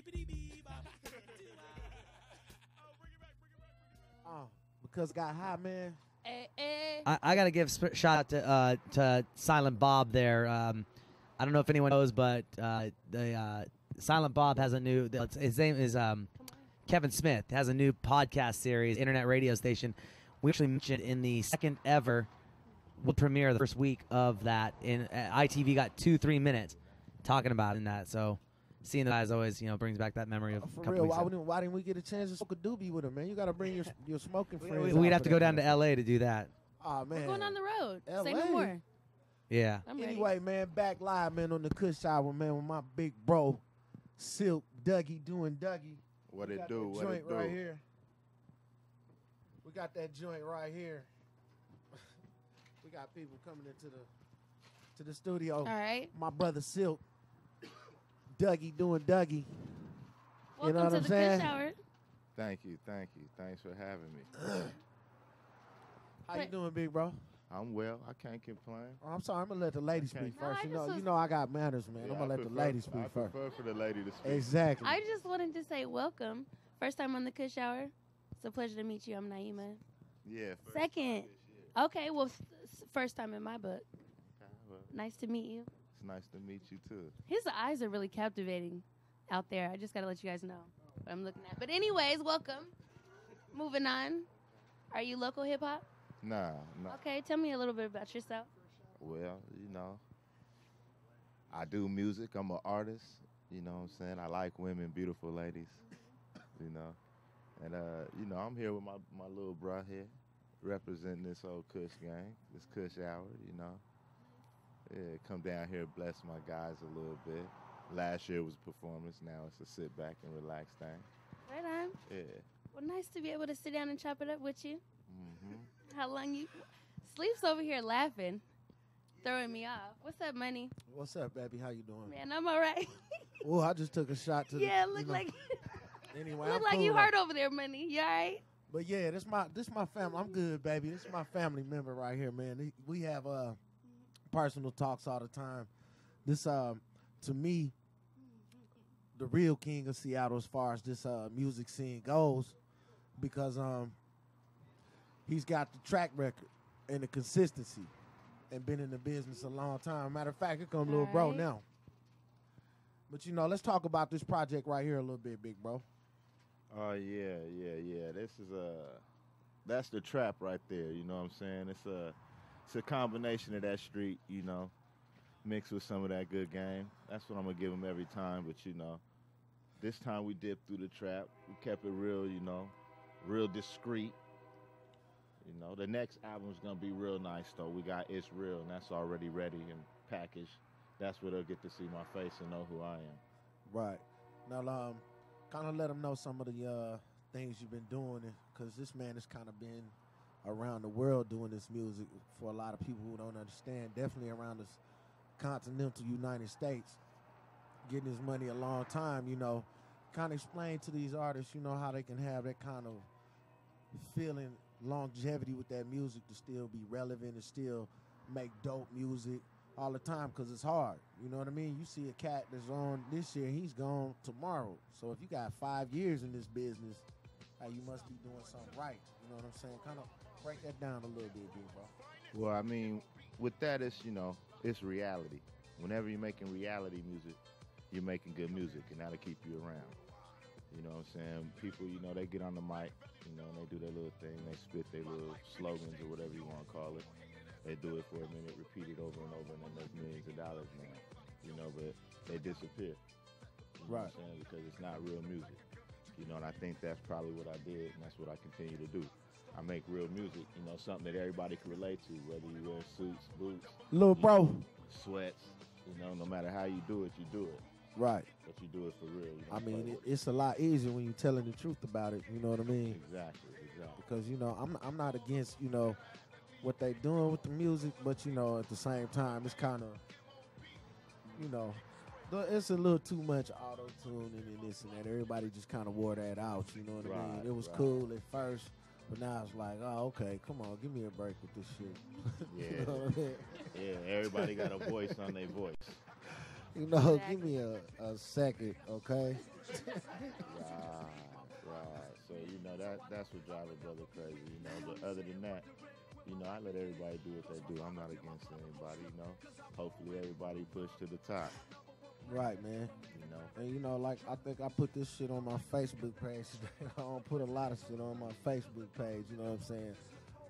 With. Skippity bee bop. Oh, because got high, man. Eh, eh. I, I gotta give sp- shout out to uh, to Silent Bob there. Um, I don't know if anyone knows, but uh, the uh, Silent Bob has a new. His name is um, Kevin Smith. Has a new podcast series, internet radio station. We actually mentioned in the second ever world premiere, the first week of that. In uh, ITV got two three minutes talking about in that. So seeing the guys always you know brings back that memory of. a For couple real, weeks why ago. didn't, why didn't we get a chance to smoke a doobie with him, man? You got to bring your your smoking friends. We- out We'd for have to that, go down man. to LA to do that. Oh man, We're going on the road. Say LA. no more. Yeah. I'm ready. Anyway, man, back live, man, on the Kush Hour, man, with my big bro, Silk Dougie doing Dougie. What We it do? What joint it do? right here. We got that joint right here. we got people coming into the to the studio. All right. My brother Silk, Dougie doing Dougie. Welcome you know what to I'm the saying? Kush Hour. Thank you, thank you. Thanks for having me. How you doing, big bro? I'm well. I can't complain. Oh, I'm sorry. I'm gonna let the ladies Okay. speak No, first. I you just know, was- you know, I got manners, man. Yeah, I'm gonna I let the prefer- ladies speak I first. prefer for the lady to speak. Exactly. I just wanted to say welcome. First time on the Kush Hour. It's a pleasure to meet you. I'm Naima. Yeah. first Second. Okay, well, f- s- first time in my book. time, well, Nice to meet you. It's nice to meet you too. His eyes are really captivating out there. I just got to let you guys know what I'm looking at. But, anyways, welcome. Moving on. Are you local hip hop? Nah, nah. Okay, tell me a little bit about yourself. Well, you know, I do music. I'm an artist. You know what I'm saying? I like women, beautiful ladies. You know, and uh, you know, I'm here with my my little bro here, representing this old Kush gang, this Kush hour. You know, yeah, come down here, bless my guys a little bit. Last year was performance. Now it's a sit back and relax thing. Right on. Yeah. Well, nice to be able to sit down and chop it up with you. hmm How long you sleeps over here laughing, throwing me off. What's up, money? What's up, baby? How you doing? Man, I'm all right. Oh, I just took a shot to yeah, the. look you know, like Anyway, look I'm like you cool. hurt over there, money. You all right? But yeah, this my this my family. I'm good, baby. This is my family member right here, man. We have uh personal talks all the time. This um to me, the real king of Seattle as far as this uh music scene goes, because um he's got the track record and the consistency, and been in the business a long time. Matter of fact, here come little bro now. But you know, let's talk about this project right here a little bit, big bro. Oh yeah, yeah, yeah. This is a that's the trap right there. You know what I'm saying? It's a it's a combination of that street, you know, mixed with some of that good game. That's what I'm gonna give them every time. But you know, this time we dipped through the trap. We kept it real, you know, real discreet. You know, the next album's gonna be real nice though. We got It's Real, and that's already ready and packaged. That's where they'll get to see my face and know who I am. Right. Now, um, kind of let them know some of the uh, things you've been doing, because this man has kind of been around the world doing this music for a lot of people who don't understand. Definitely around this continental United States, getting his money a long time. You know, kind of explain to these artists, you know, how they can have that kind of feeling longevity with that music to still be relevant and still make dope music all the time because it's hard. You know what I mean? You see a cat that's on this year, he's gone tomorrow. So if you got five years in this business, you must be doing something right. You know what I'm saying? Kind of break that down a little bit, bro. Well, I mean, with that, it's you know, it's reality. Whenever you're making reality music, you're making good music, and that'll keep you around. You know what I'm saying? People, you know, they get on the mic, you know, and they do their little thing, they spit their little slogans or whatever you want to call it. They do it for a minute, repeat it over and over, and they make millions of dollars now. You know, but they disappear. You know saying? Because it's not real music. You know, and I think that's probably what I did, and that's what I continue to do. I make real music, you know, something that everybody can relate to, whether you wear suits, boots, Little bro. sweats, you know, no matter how you do it, you do it. Right. But you do it for real. You I mean, it, it's a lot easier when you're telling the truth about it. You know what I mean? Exactly, exactly. Because you know, I'm I'm not against you know what they doing with the music, but you know, at the same time, it's kind of you know, it's a little too much auto tuning and this and that. Everybody just kind of wore that out. You know what I mean? Right, It was right. cool at first, but now it's like, oh, okay, come on, give me a break with this shit. Yeah. you know what I mean? Yeah, everybody got a voice on their voice. You know, give me a, a second, okay? Right, right. So you know that that's what drives a brother crazy, you know. But other than that, you know, I let everybody do what they do. I'm not against anybody, you know. Hopefully everybody push to the top. Right, man. You know. And you know, like I think I put this shit on my Facebook page. I don't put a lot of shit on my Facebook page. You know what I'm saying?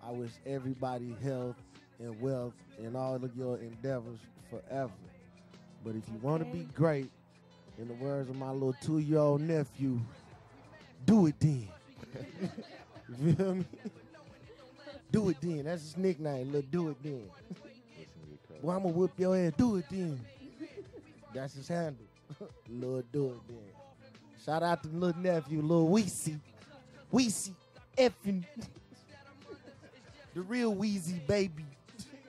I wish everybody health and wealth and all of your endeavors forever. But if you want to be great, in the words of my little two-year-old nephew, do it then. you feel me? Do it then. That's his nickname. Little do it then. well, I'm gonna whip your ass. Do it then. That's his handle. Lil do it then. Shout out to little nephew, Lil Weezy. Weezy effing. the real Weezy baby.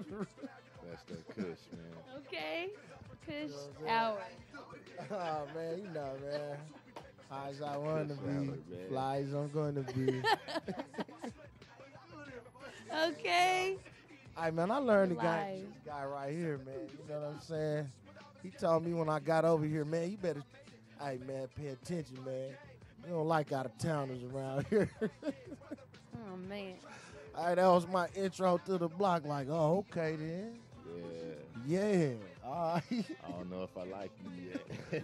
That's that Kush, man. Okay. Kush hour. oh man, you know, man. High as I want to be, hour, fly as I'm going to be. Okay. All right, man, I learned the guy, this guy right here, man. You know what I'm saying? He told me when I got over here, man, you better, hey, man, pay attention, man. You don't like out of towners around here. Oh man. All right, that was my intro to the block. Like, oh, okay then. Yeah. Yeah. All right. I don't know if I like you yet.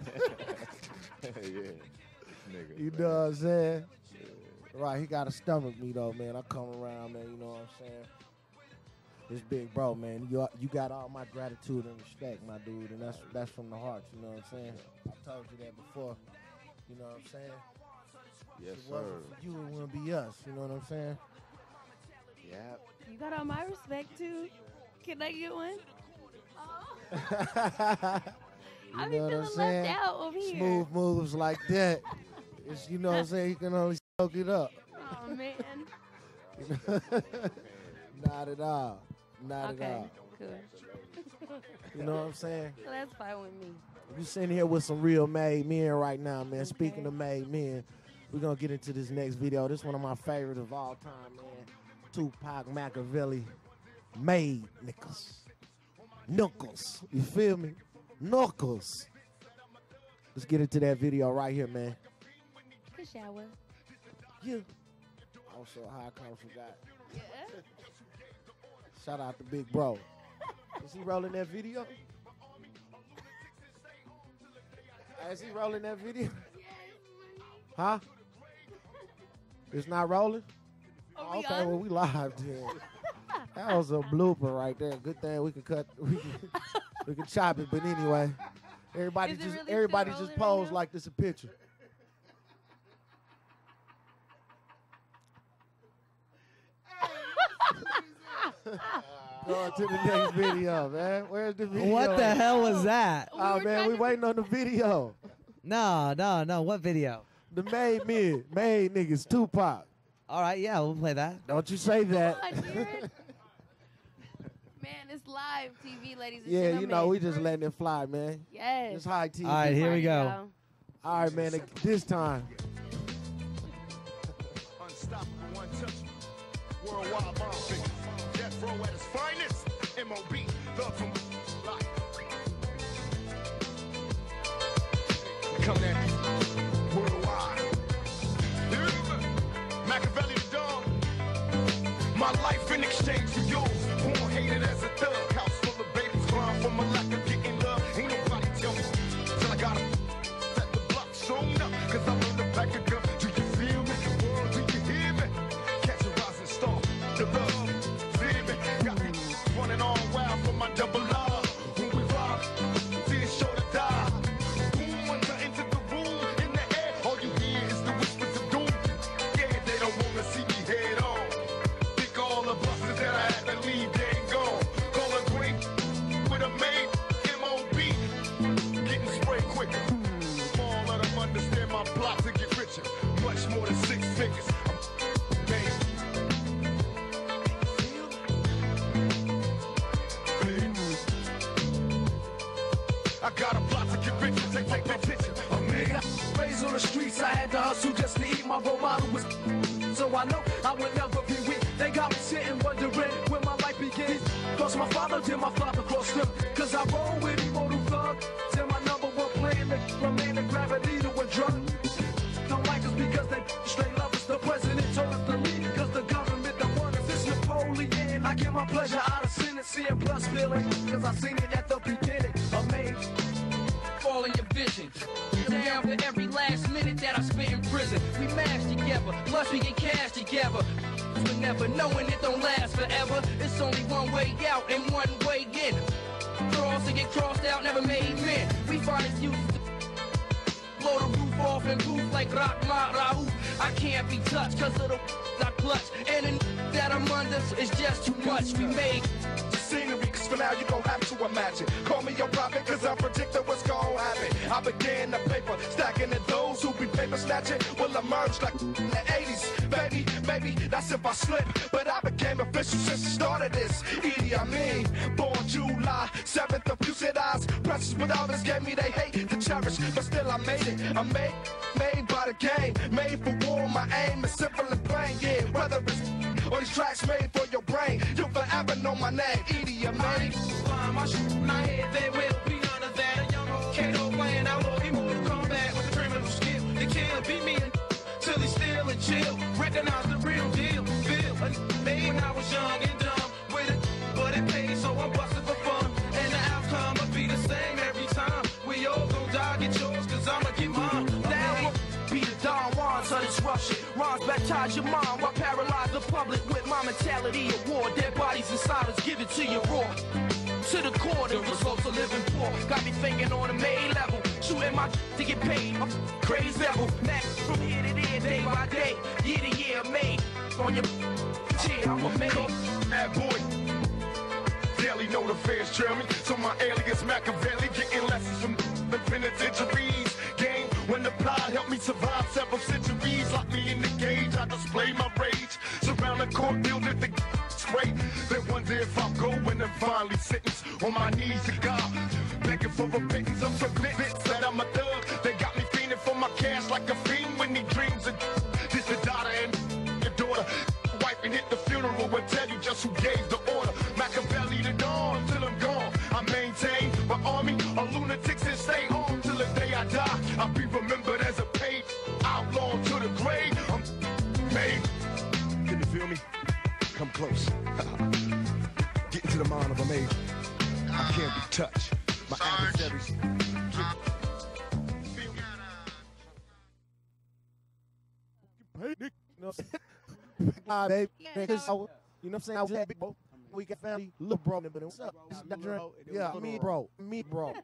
yeah. Nigga. You know what I'm saying? Yeah. Right, he got to stomach me though, man. I come around, man. You know what I'm saying? This big bro, man. You you got all my gratitude and respect, my dude, and that's that's from the heart. You know what I'm saying? I told you that before. You know what I'm saying? Yes, if it wasn't sir. for you, it wouldn't be us. You know what I'm saying? Yep. You got all my respect too. Can I get one? Oh. You I be know what I'm feeling saying? left out over here. Smooth moves like that. It's, you know what I'm saying? You can only soak it up. Oh man. Not at all. Not okay. at all. Cool. You know what I'm saying? So that's fine with me. We sitting here with some real made men right now, man. Speaking of made men, we're gonna get into this next video. This one of my favorites of all time, man. Tupac Machiavelli, made Nichols, Knuckles. You feel me? Knuckles. Let's get into that video right here, man. Good shower. You. Also, high come forgot. Yeah. Shout out to Big Bro. Is he rolling that video? Is he rolling that video? Huh? It's not rolling? We okay, well we live then. that was a blooper right there. Good thing we can cut we can, we can chop it, but anyway. Everybody Is just really everybody just right pose like this a picture. Going to the next video, man. Where's the video? What the hell was that? Oh man, we waiting on the video. No, no, no. What video? The made men, made niggas, Tupac. All right, yeah, we'll play that. Don't you say that. I hear. Man, it's live TV, ladies and Yeah, gentlemen. you know, we just letting it fly, man. Yes. It's high TV. All right, here we go. Party, All right, man. This time. Unstoppable, untouchable. Worldwide bomb Row at its finest. MOB, thug from life. Coming at you. Worldwide. Machiavelli the dog. My life in exchange for yours. Born hated as a thug. House full of babies crying for my lack of official since the start of this. Edie, I mean, born July 7th, of eyes. Precious, but others gave me they hate to cherish, but still I made it. I made, made by the game, made for war. My aim is simple and plain, yeah. Whether it's or these tracks made for your brain, you'll forever know my name, Edie, I. Find my shit my head, they will be none of that. A young old Kato playing outlaw, immortal combat with the criminal skill. They can't beat me until he still and chill. Recognize the real deal. Feel a made when I was young and Baptize your mind while paralyze the public with my mentality of war. Dead bodies and silence, give it to you raw. To the core, the results of living poor. Got me thinking on a main level. Shooting my to get paid. I'm crazy level. Max from here to there, day by day, year to year, made. On your yeah, I'm a man. Bad boy. Daily know the fans trail. So my alias Machiavelli getting lessons from the penitentiaries. Game when the plot helped me survive several centuries. Lock me in the court, deal with the straight. Then wonder if I'm going and finally sentence on my knees to God. Begging for repentance, I'm convinced that I'm a thug. They got me fiending for my cash like a fiend when he dreams of this the daughter and your daughter. Wife and hit the funeral and tell you just who gave the I can't. My adversaries. You know what I'm saying? Ah, baby. Niggas, You know what I'm saying? I was big bro. We got family, little bro, but what's up? It's that. Yeah, me bro, me bro.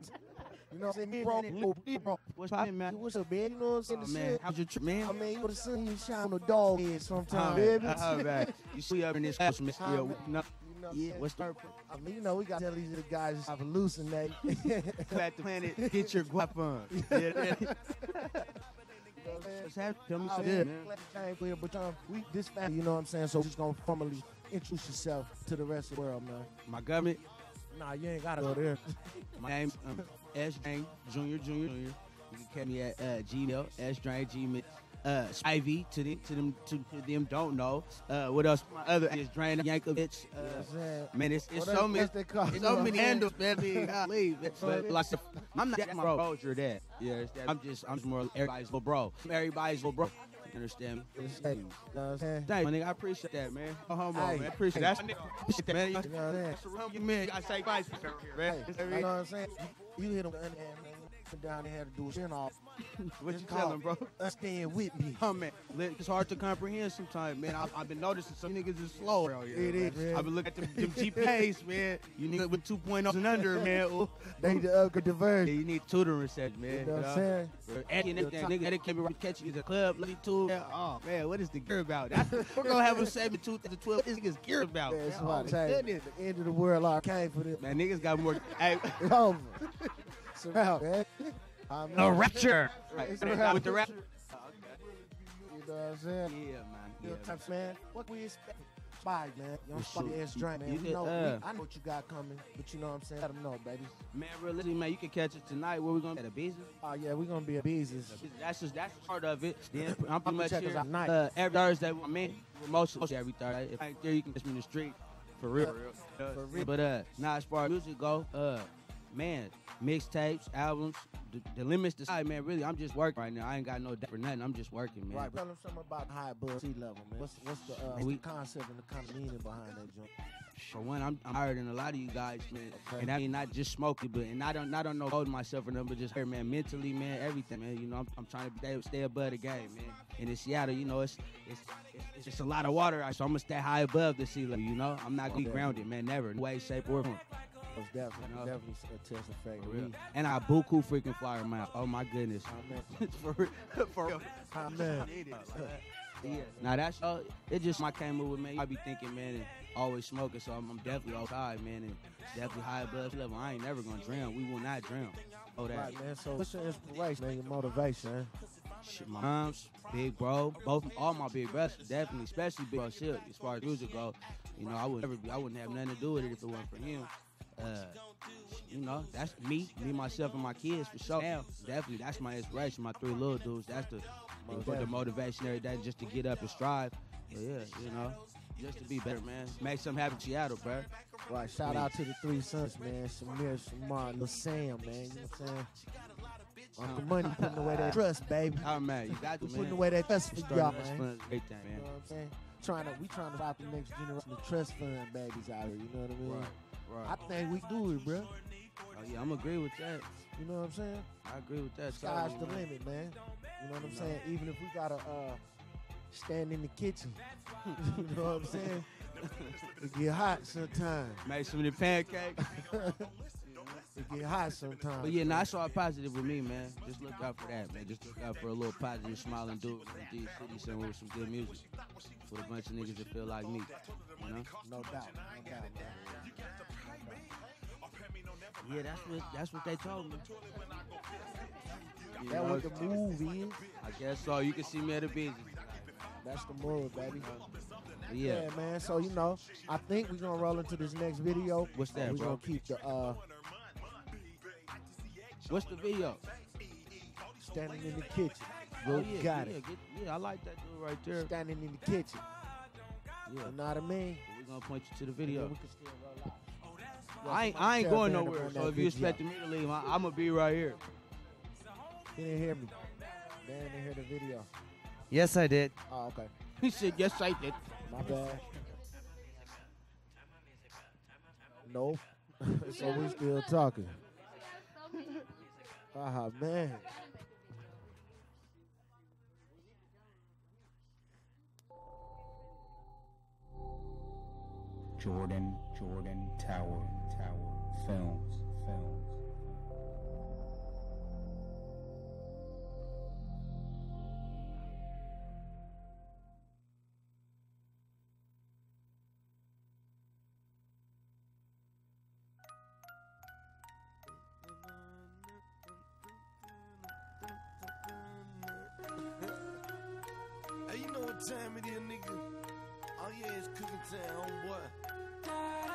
You know what I'm saying? Me bro, little bro. What's poppin', man? What's up, man? You know what I'm saying? Oh, man, how's your trip, man? I mean, you know the sun you shine on the dog head sometimes, Oh, baby. oh, man. You see up in this house, Miss Huh, Yo. man. No, You know what I'm yeah, saying? what's the I mean, you know, we got to tell these other guys I've hallucinate. Glad the planet get your guap on. Yeah, What's happening? Tell me something, yeah. man. Glad you came clear, but um, we this family, you know what I'm saying? So just gonna formally introduce yourself to the rest of the world, man. My government. Nah, you ain't gotta go there. My name um, S Drain Junior Junior Junior. You can catch me at uh, Gmail S Drain Gmail. Uh, Ivy to them to them to, to them don't know. Uh, what else? My other is Drain Yankovic. Uh, man, it's, it's so many, what's they call it's so many handles, man. man, Golly, man. So But like, I'm not that my bro. You're that. Yeah, it's that. I'm just I'm just more everybody's little bro. Everybody's little bro. You understand? me? Hey, you know what I'm saying? Thank you, my nigga. I appreciate that, man. Oh, homo, Hey, man. Appreciate hey. that. Appreciate that, man. You know what I'm saying? You man, I say bye, man. Hey, you know what I'm saying? You, you hit him the underhand, man. Down and had to do a chin off. What you telling, bro? Staying with me. Oh man, it's hard to comprehend sometimes, man. I've, I've been noticing some niggas is slow here. It is, man. I've been looking at them, them GPAs, man. You niggas with 2.0 and under, man. Ooh. They need to upgrade the version. Yeah, you need tutoring session, man. You know what I'm saying? And everything, nigga, Eddie came around catch you at the club, lady too. Yeah, Oh man, what is the gear about? That's, we're gonna have a 7 2012. What is niggas gear about? That's man? I Oh, the end of the world I came for this. Man, niggas got more. Hey, It's over. Surround, man. I mean, The rapture. It's Right. a rap- With the rap- You know what I'm saying? Yeah, man. You know Yeah, types, man. What we expect? Spy, man. Young Well, Spy shoot, ass drink, man. you we could, know, uh, we, I know what you got coming, but you know what I'm saying? Let them know, baby. Man, realistically, man, you can catch it tonight. Where we gonna be at a business? Oh, yeah, we're going to be at business. That's just that's part of it. Then I'm pretty much check us here out tonight. uh, every Thursday. I mean, most mostly every Thursday. If I ain't there, you can catch me in the street for real. Uh, For real. But uh, now as far as music go, uh, man, mixtapes, albums, the, the limits decide, man. Really, I'm just working right now. I ain't got no debt for nothing. I'm just working, man. Right, tell them something about high above sea level, man. What's, what's the, uh, what's We- the concept and the kind of meaning behind that joint? For one, I'm, I'm higher than a lot of you guys, man. Okay. And I mean, not just smoking, but and I don't, I don't know hold myself or nothing, but just here, man, mentally, man, everything, man. You know, I'm, I'm trying to stay, stay above the game, man. And in Seattle, you know, it's it's it's, it's just a lot of water, so I'm gonna stay high above the sea level. You know, I'm not gonna be grounded, man, never, in way, shape, or form. It's definitely, You definitely a test effect. For real. And I buku freaking flyer mouth. Oh my goodness. Amen. for real. For real. Amen. Yeah. Now that's uh, it. Just my came up with man. I be thinking, man, and always smoking, so I'm, I'm definitely outside, man, and definitely high blood level. I ain't never gonna drown. We will not drown. Oh, that. Right, man. So what's your inspiration and your motivation. Shit, my moms, big bro, both all my big brothers, definitely, especially big bro shit. As far as music go, you know, I would never be, I wouldn't have nothing to do with it if it wasn't for him. Uh, you know, that's me, me, myself, and my kids for sure. Now, definitely, that's my inspiration. My three little dudes. That's the the, the motivation every day, just to get up and strive. But yeah, you know, just to be better, man. Make something happen Seattle, bro. Right, shout out to the three sons, man. Samir, Shamar, Lil Sam, man. You know what I'm saying? Uncle Money putting away that trust, baby. Oh man, you got to putting away that trust for y'all, man. Great thing, man. You know what I'm saying? Trying to, we trying to stop the next generation of trust fund babies out here. You know what I mean? Right, right. I think we do it, bro. Oh yeah, I'm agree with that. You know what I'm saying? I agree with that. Sky's totally, the man. limit, man. You know what I'm saying? Even if we gotta uh, stand in the kitchen. you know what I'm saying? It get hot sometimes. Make some of the pancakes. It get hot sometimes. But yeah, nah, it's all positive with me, man. Just look out for that, man. Just look out for a little positive, smiling dude from D City somewhere with some good music. With a bunch of niggas that feel like me. You know? No doubt. No doubt, Yeah, that's what that's what they told me. You That what the move is. I guess so. You can see me at the busy. That's the move, baby. But yeah. man. So you know, I think we're gonna roll into this next video. What's that, We're bro? gonna keep the uh What's the video? standing in the kitchen. Oh, You yeah, got yeah, it. get- yeah, I like that dude right there. Standing in the kitchen. Yeah. You know what I mean? We're gonna point you to the video. We can still roll out. I ain't, I ain't going nowhere. So if you video. expecting me to leave, I, I'm gonna be right here. He didn't hear me. Dan didn't hear the video. Yes, I did. Oh, okay. He said, "Yes, I did." My bad. Nope. so we still talking. Ah man. Jordan, Jordan Tower, Tower, Films, Films. Hey, you know what time it is, nigga? Oh yeah, it's cooking time, homeboy.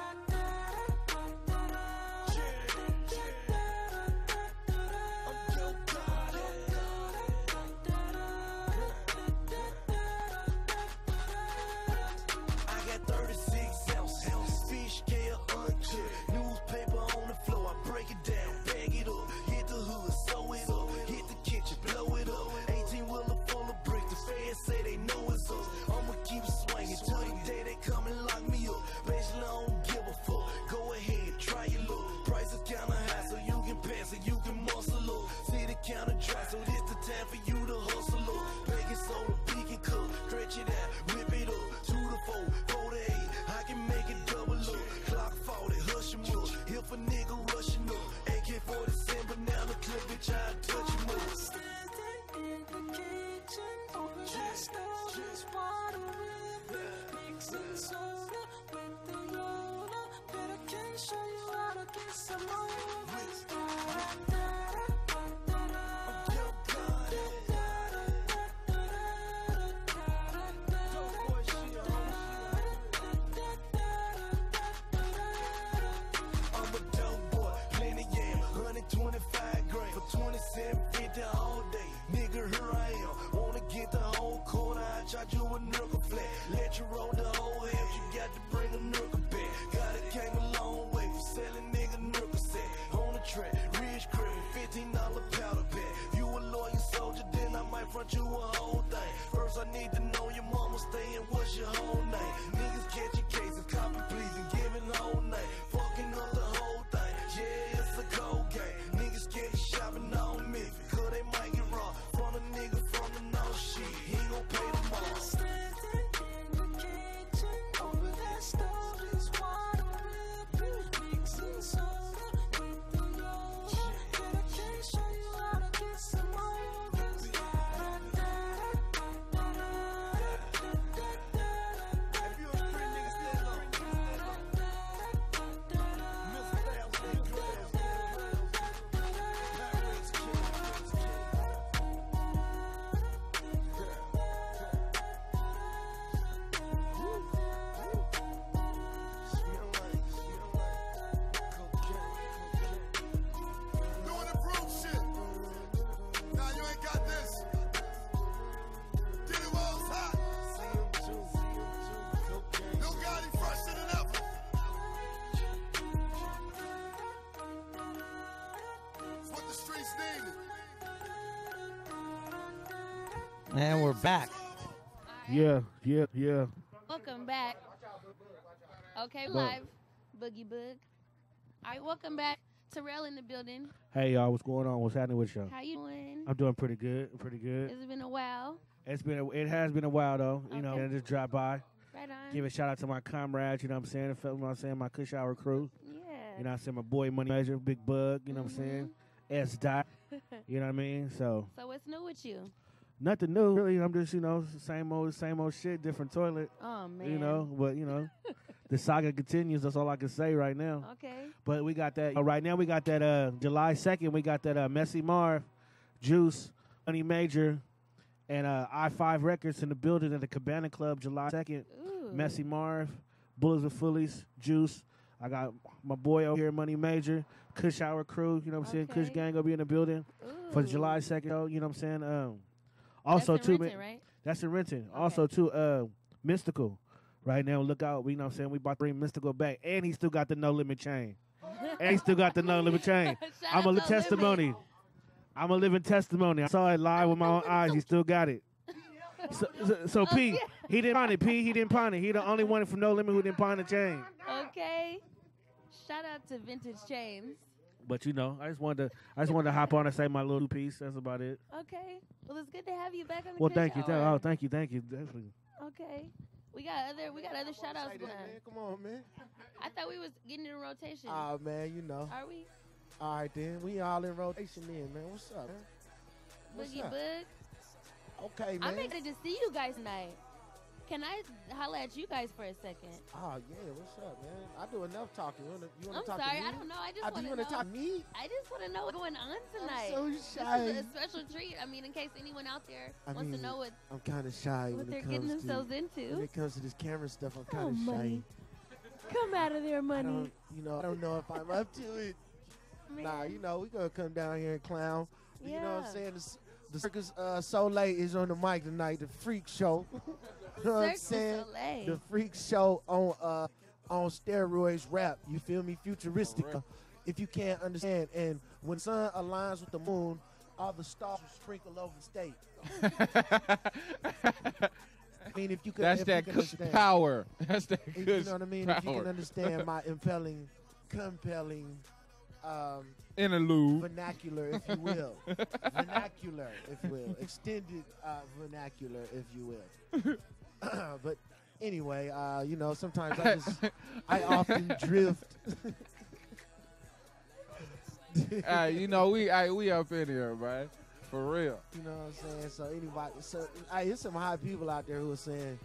More. And we're back. Yeah, yeah, yeah. Welcome back. Okay, Look. live. Boogie Boog. All right, welcome back. Terrell in the building. Hey y'all, what's going on? What's happening with y'all? How you doing? I'm doing pretty good, pretty good. It's been a while. It's been a, it has been a while though. You know, Okay. and just drop by. Right on. Give a shout out to my comrades. You know what I'm saying? You know what I'm saying? My Kush Hour crew. Yeah. You know what I'm saying? My boy Money Major, Big Bug. You know what I'm mm-hmm. saying? S Dot. You know what I mean? So So what's new with you? Nothing new really. I'm just you know same old same old shit, different toilet. Oh man. You know, but you know, the saga continues. That's all I can say right now. Okay. But we got that uh, right now. We got that uh July second. We got that uh Messy Marv, Juice, Money Major, and uh I Five Records in the building at the Cabana Club July second. Messy Marv, Bullets with Fullies, Juice. I got my boy over here, Money Major, Kush Hour Crew. You know what I'm saying? Kush Gang gonna be in the building for July second. You know what I'm saying? Um, also That's too, Renton, man- right? That's in Renton. Also too, uh, Mystikal. Right now, look out. We you know what I'm saying we about to bring Mystikal back, and he still got the no limit chain. and he still got the no limit chain. I'm a No testimony. I'm a living testimony. I saw it live with my own eyes. He still got it. So, so, so P, he didn't pawn it. P, he didn't pawn it. He the only one from No Limit who didn't pawn the chain. Okay. Shout out to Vintage Chains. But you know, I just wanted to, I just wanted to hop on and say my little piece. That's about it. Okay. Well, it's good to have you back on the Well, thank you. Thank, Hour. oh, thank you. Thank you. Definitely. Okay. We got other we got other shout outs going. Come on, man. I thought we was getting in rotation. Oh man, you know. Are we? All right then, we all in rotation then, man. What's up, man? What's Boogie up? Bug. Okay, man. I'm excited to see you guys tonight. Can I holler at you guys for a second? Oh yeah, what's up, man? I do enough talking. You wanna, you wanna I'm talk sorry, to me? I don't know. I just Uh, do want to know. talk to me? I just want to know what's going on tonight. I'm so This shy. is a special treat. I mean, in case anyone out there I wants mean, to know what I'm kind of shy what they're getting themselves to into. when it comes to this camera stuff. I'm Oh, kind of shy. money. Come out of there, money. you know, I don't know if I'm up to it. Nah, you know, we gonna come down here and clown. Yeah. You know what I'm saying? The, the circus uh, Soleil is on the mic tonight. The freak show. you know what I'm saying? The freak show on uh on steroids rap. You feel me? Futuristic. If you can't understand, and when sun aligns with the moon, all the stars will sprinkle over the state. I mean, if you could, That's if that you can Kush understand. power. That's that If Kush You know what I mean? If you can understand my impelling, compelling, um, Interlude. vernacular, if you will, vernacular, if you will, extended uh, vernacular, if you will. but anyway, uh, you know, sometimes I just, I often drift. hey, you know we hey, we up in here, man. For real. You know what I'm saying? So anybody, so I there's some high people out there who are saying,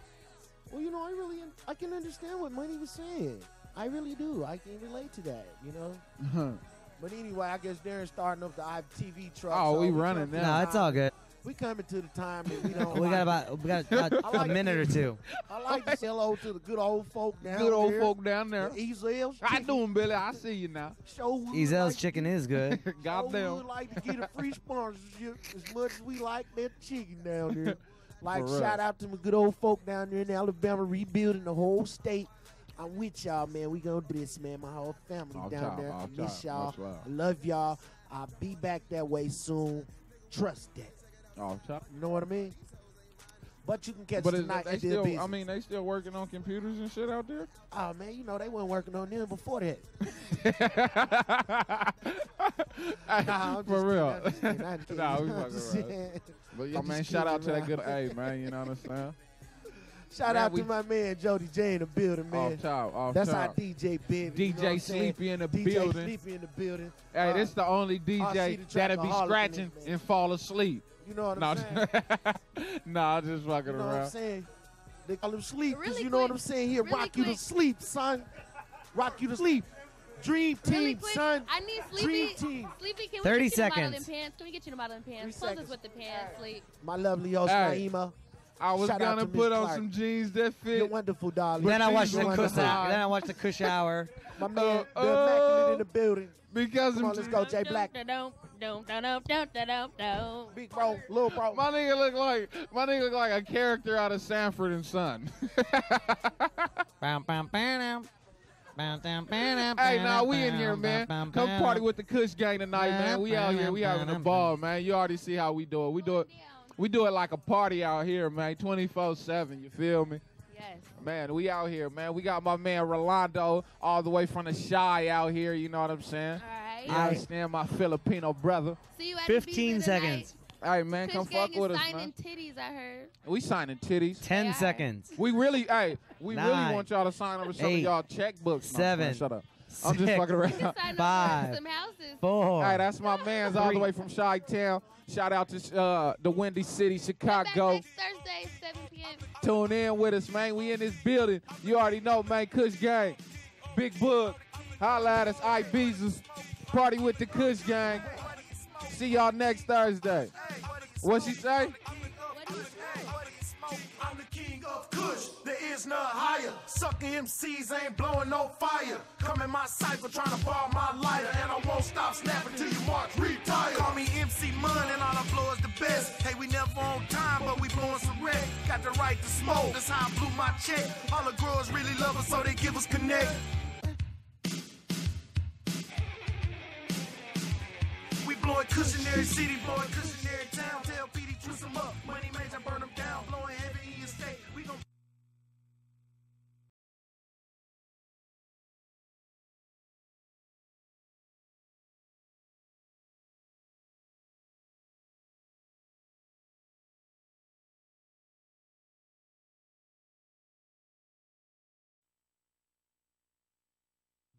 "Well, you know, I really, I can understand what Money was saying. I really do. I can relate to that. You know." But anyway, I guess Darren's starting up the ITV truck. Oh, so we running to the now. No, it's all good. We coming to the time that we don't. We like got about we got I about a like minute or two. I like to say hello to the good old folk down there. Good old there. folk down there. The Ezell's How chicken. doing, Billy? I see you now. Show would Ezell's like chicken is good. Show Goddamn. would like to get a free sponsorship as much as we like that chicken down there. Like For real. shout out to my good old folk down there in Alabama, rebuilding the whole state. I'm with y'all, man. We gonna do this, man. My whole family Off down top, there. off I miss top, y'all. much love. I love y'all. I'll be back that way soon. Trust that. Off top. You know what I mean? But you can catch But tonight they still. I mean, they still working on computers and shit out there. Oh man, you know they weren't working on them before that. Nah, For real. kidding, I'm kidding, nah, we fucking around. But yeah, man, shout out to that good hey man, you know what I'm saying? Shout Man, out to my man Jody J in the building, man. Off top, off That's our top. DJ baby. you know DJ I'm saying? Sleepy in the DJ building. Sleepy in the building. Hey, Uh, this the only DJ that'll be scratching and fall asleep. You know what I'm saying? nah, I'm just fucking You know what. I'm saying? They call him sleep because Really you know what I'm saying? Here, really rock you to sleep, son. Rock you to sleep. Dream team, Really quick, son. I need Dream team. Sleepy, can 30 we get you in modeling seconds. pants? Can we get you in modeling pants? Close us seconds. with the pants, Sleep. My lovely host, Hey. Naima. I was Shout gonna put on Clark. some jeans that fit. You're wonderful, darling. Then I watched these the ones Kush. are high. Then I watched the Kush hour. My man, Uh, the immaculate in the building. Because Come on, of let's go, Jay Black. Big Big bro, little bro. My nigga look like my nigga look like a character out of Sanford and Son. Bam, bam, bam, bam, bam, bam, hey, bam, nah, we in bam, here, bam, man. bam, Come party with the Kush gang tonight, man. We out here, we having a ball, man. You already see how we do it. We do it. We do it like a party out here, man. 24/7. You feel me? Yes. Man, we out here, man. We got my man Rolando all the way from the Chi out here. You know what I'm saying? All right. You understand my Filipino brother. See you at the 15 tonight. seconds. Hey man, come Kush Gang fuck is with us, signing man. titties, I heard. We signing titties. Ten seconds. We really, hey, we really Nine. want y'all to sign over some Eight. of y'all checkbooks. Seven. man, shut up. I'm just Six. fucking around. You sign Five. up for some houses. Four. Hey, that's my man's all the way from Chi Town. Shout out to uh, the Windy City, Chicago. Next Thursday, 7 p.m. Tune in with us, man. We in this building. You already know, man. Kush Gang. Big Book. Holla at us, Ibiza. Party with the Kush Gang. See y'all next Thursday. What she say? I'm the king of Kush. Is higher. Sucker MCs ain't blowing no fire. Come in my cipher trying to bar my lighter. And I won't stop snapping till you march retire. Call me MC Mun and all I blow is the best. Hey, we never on time, but we blowing some red. Got the right to smoke. That's how I blew my check. All the girls really love us, so they give us connect. We blowing cushion every city, blowing cushion every town. Tell PD twist 'em up. Money major burn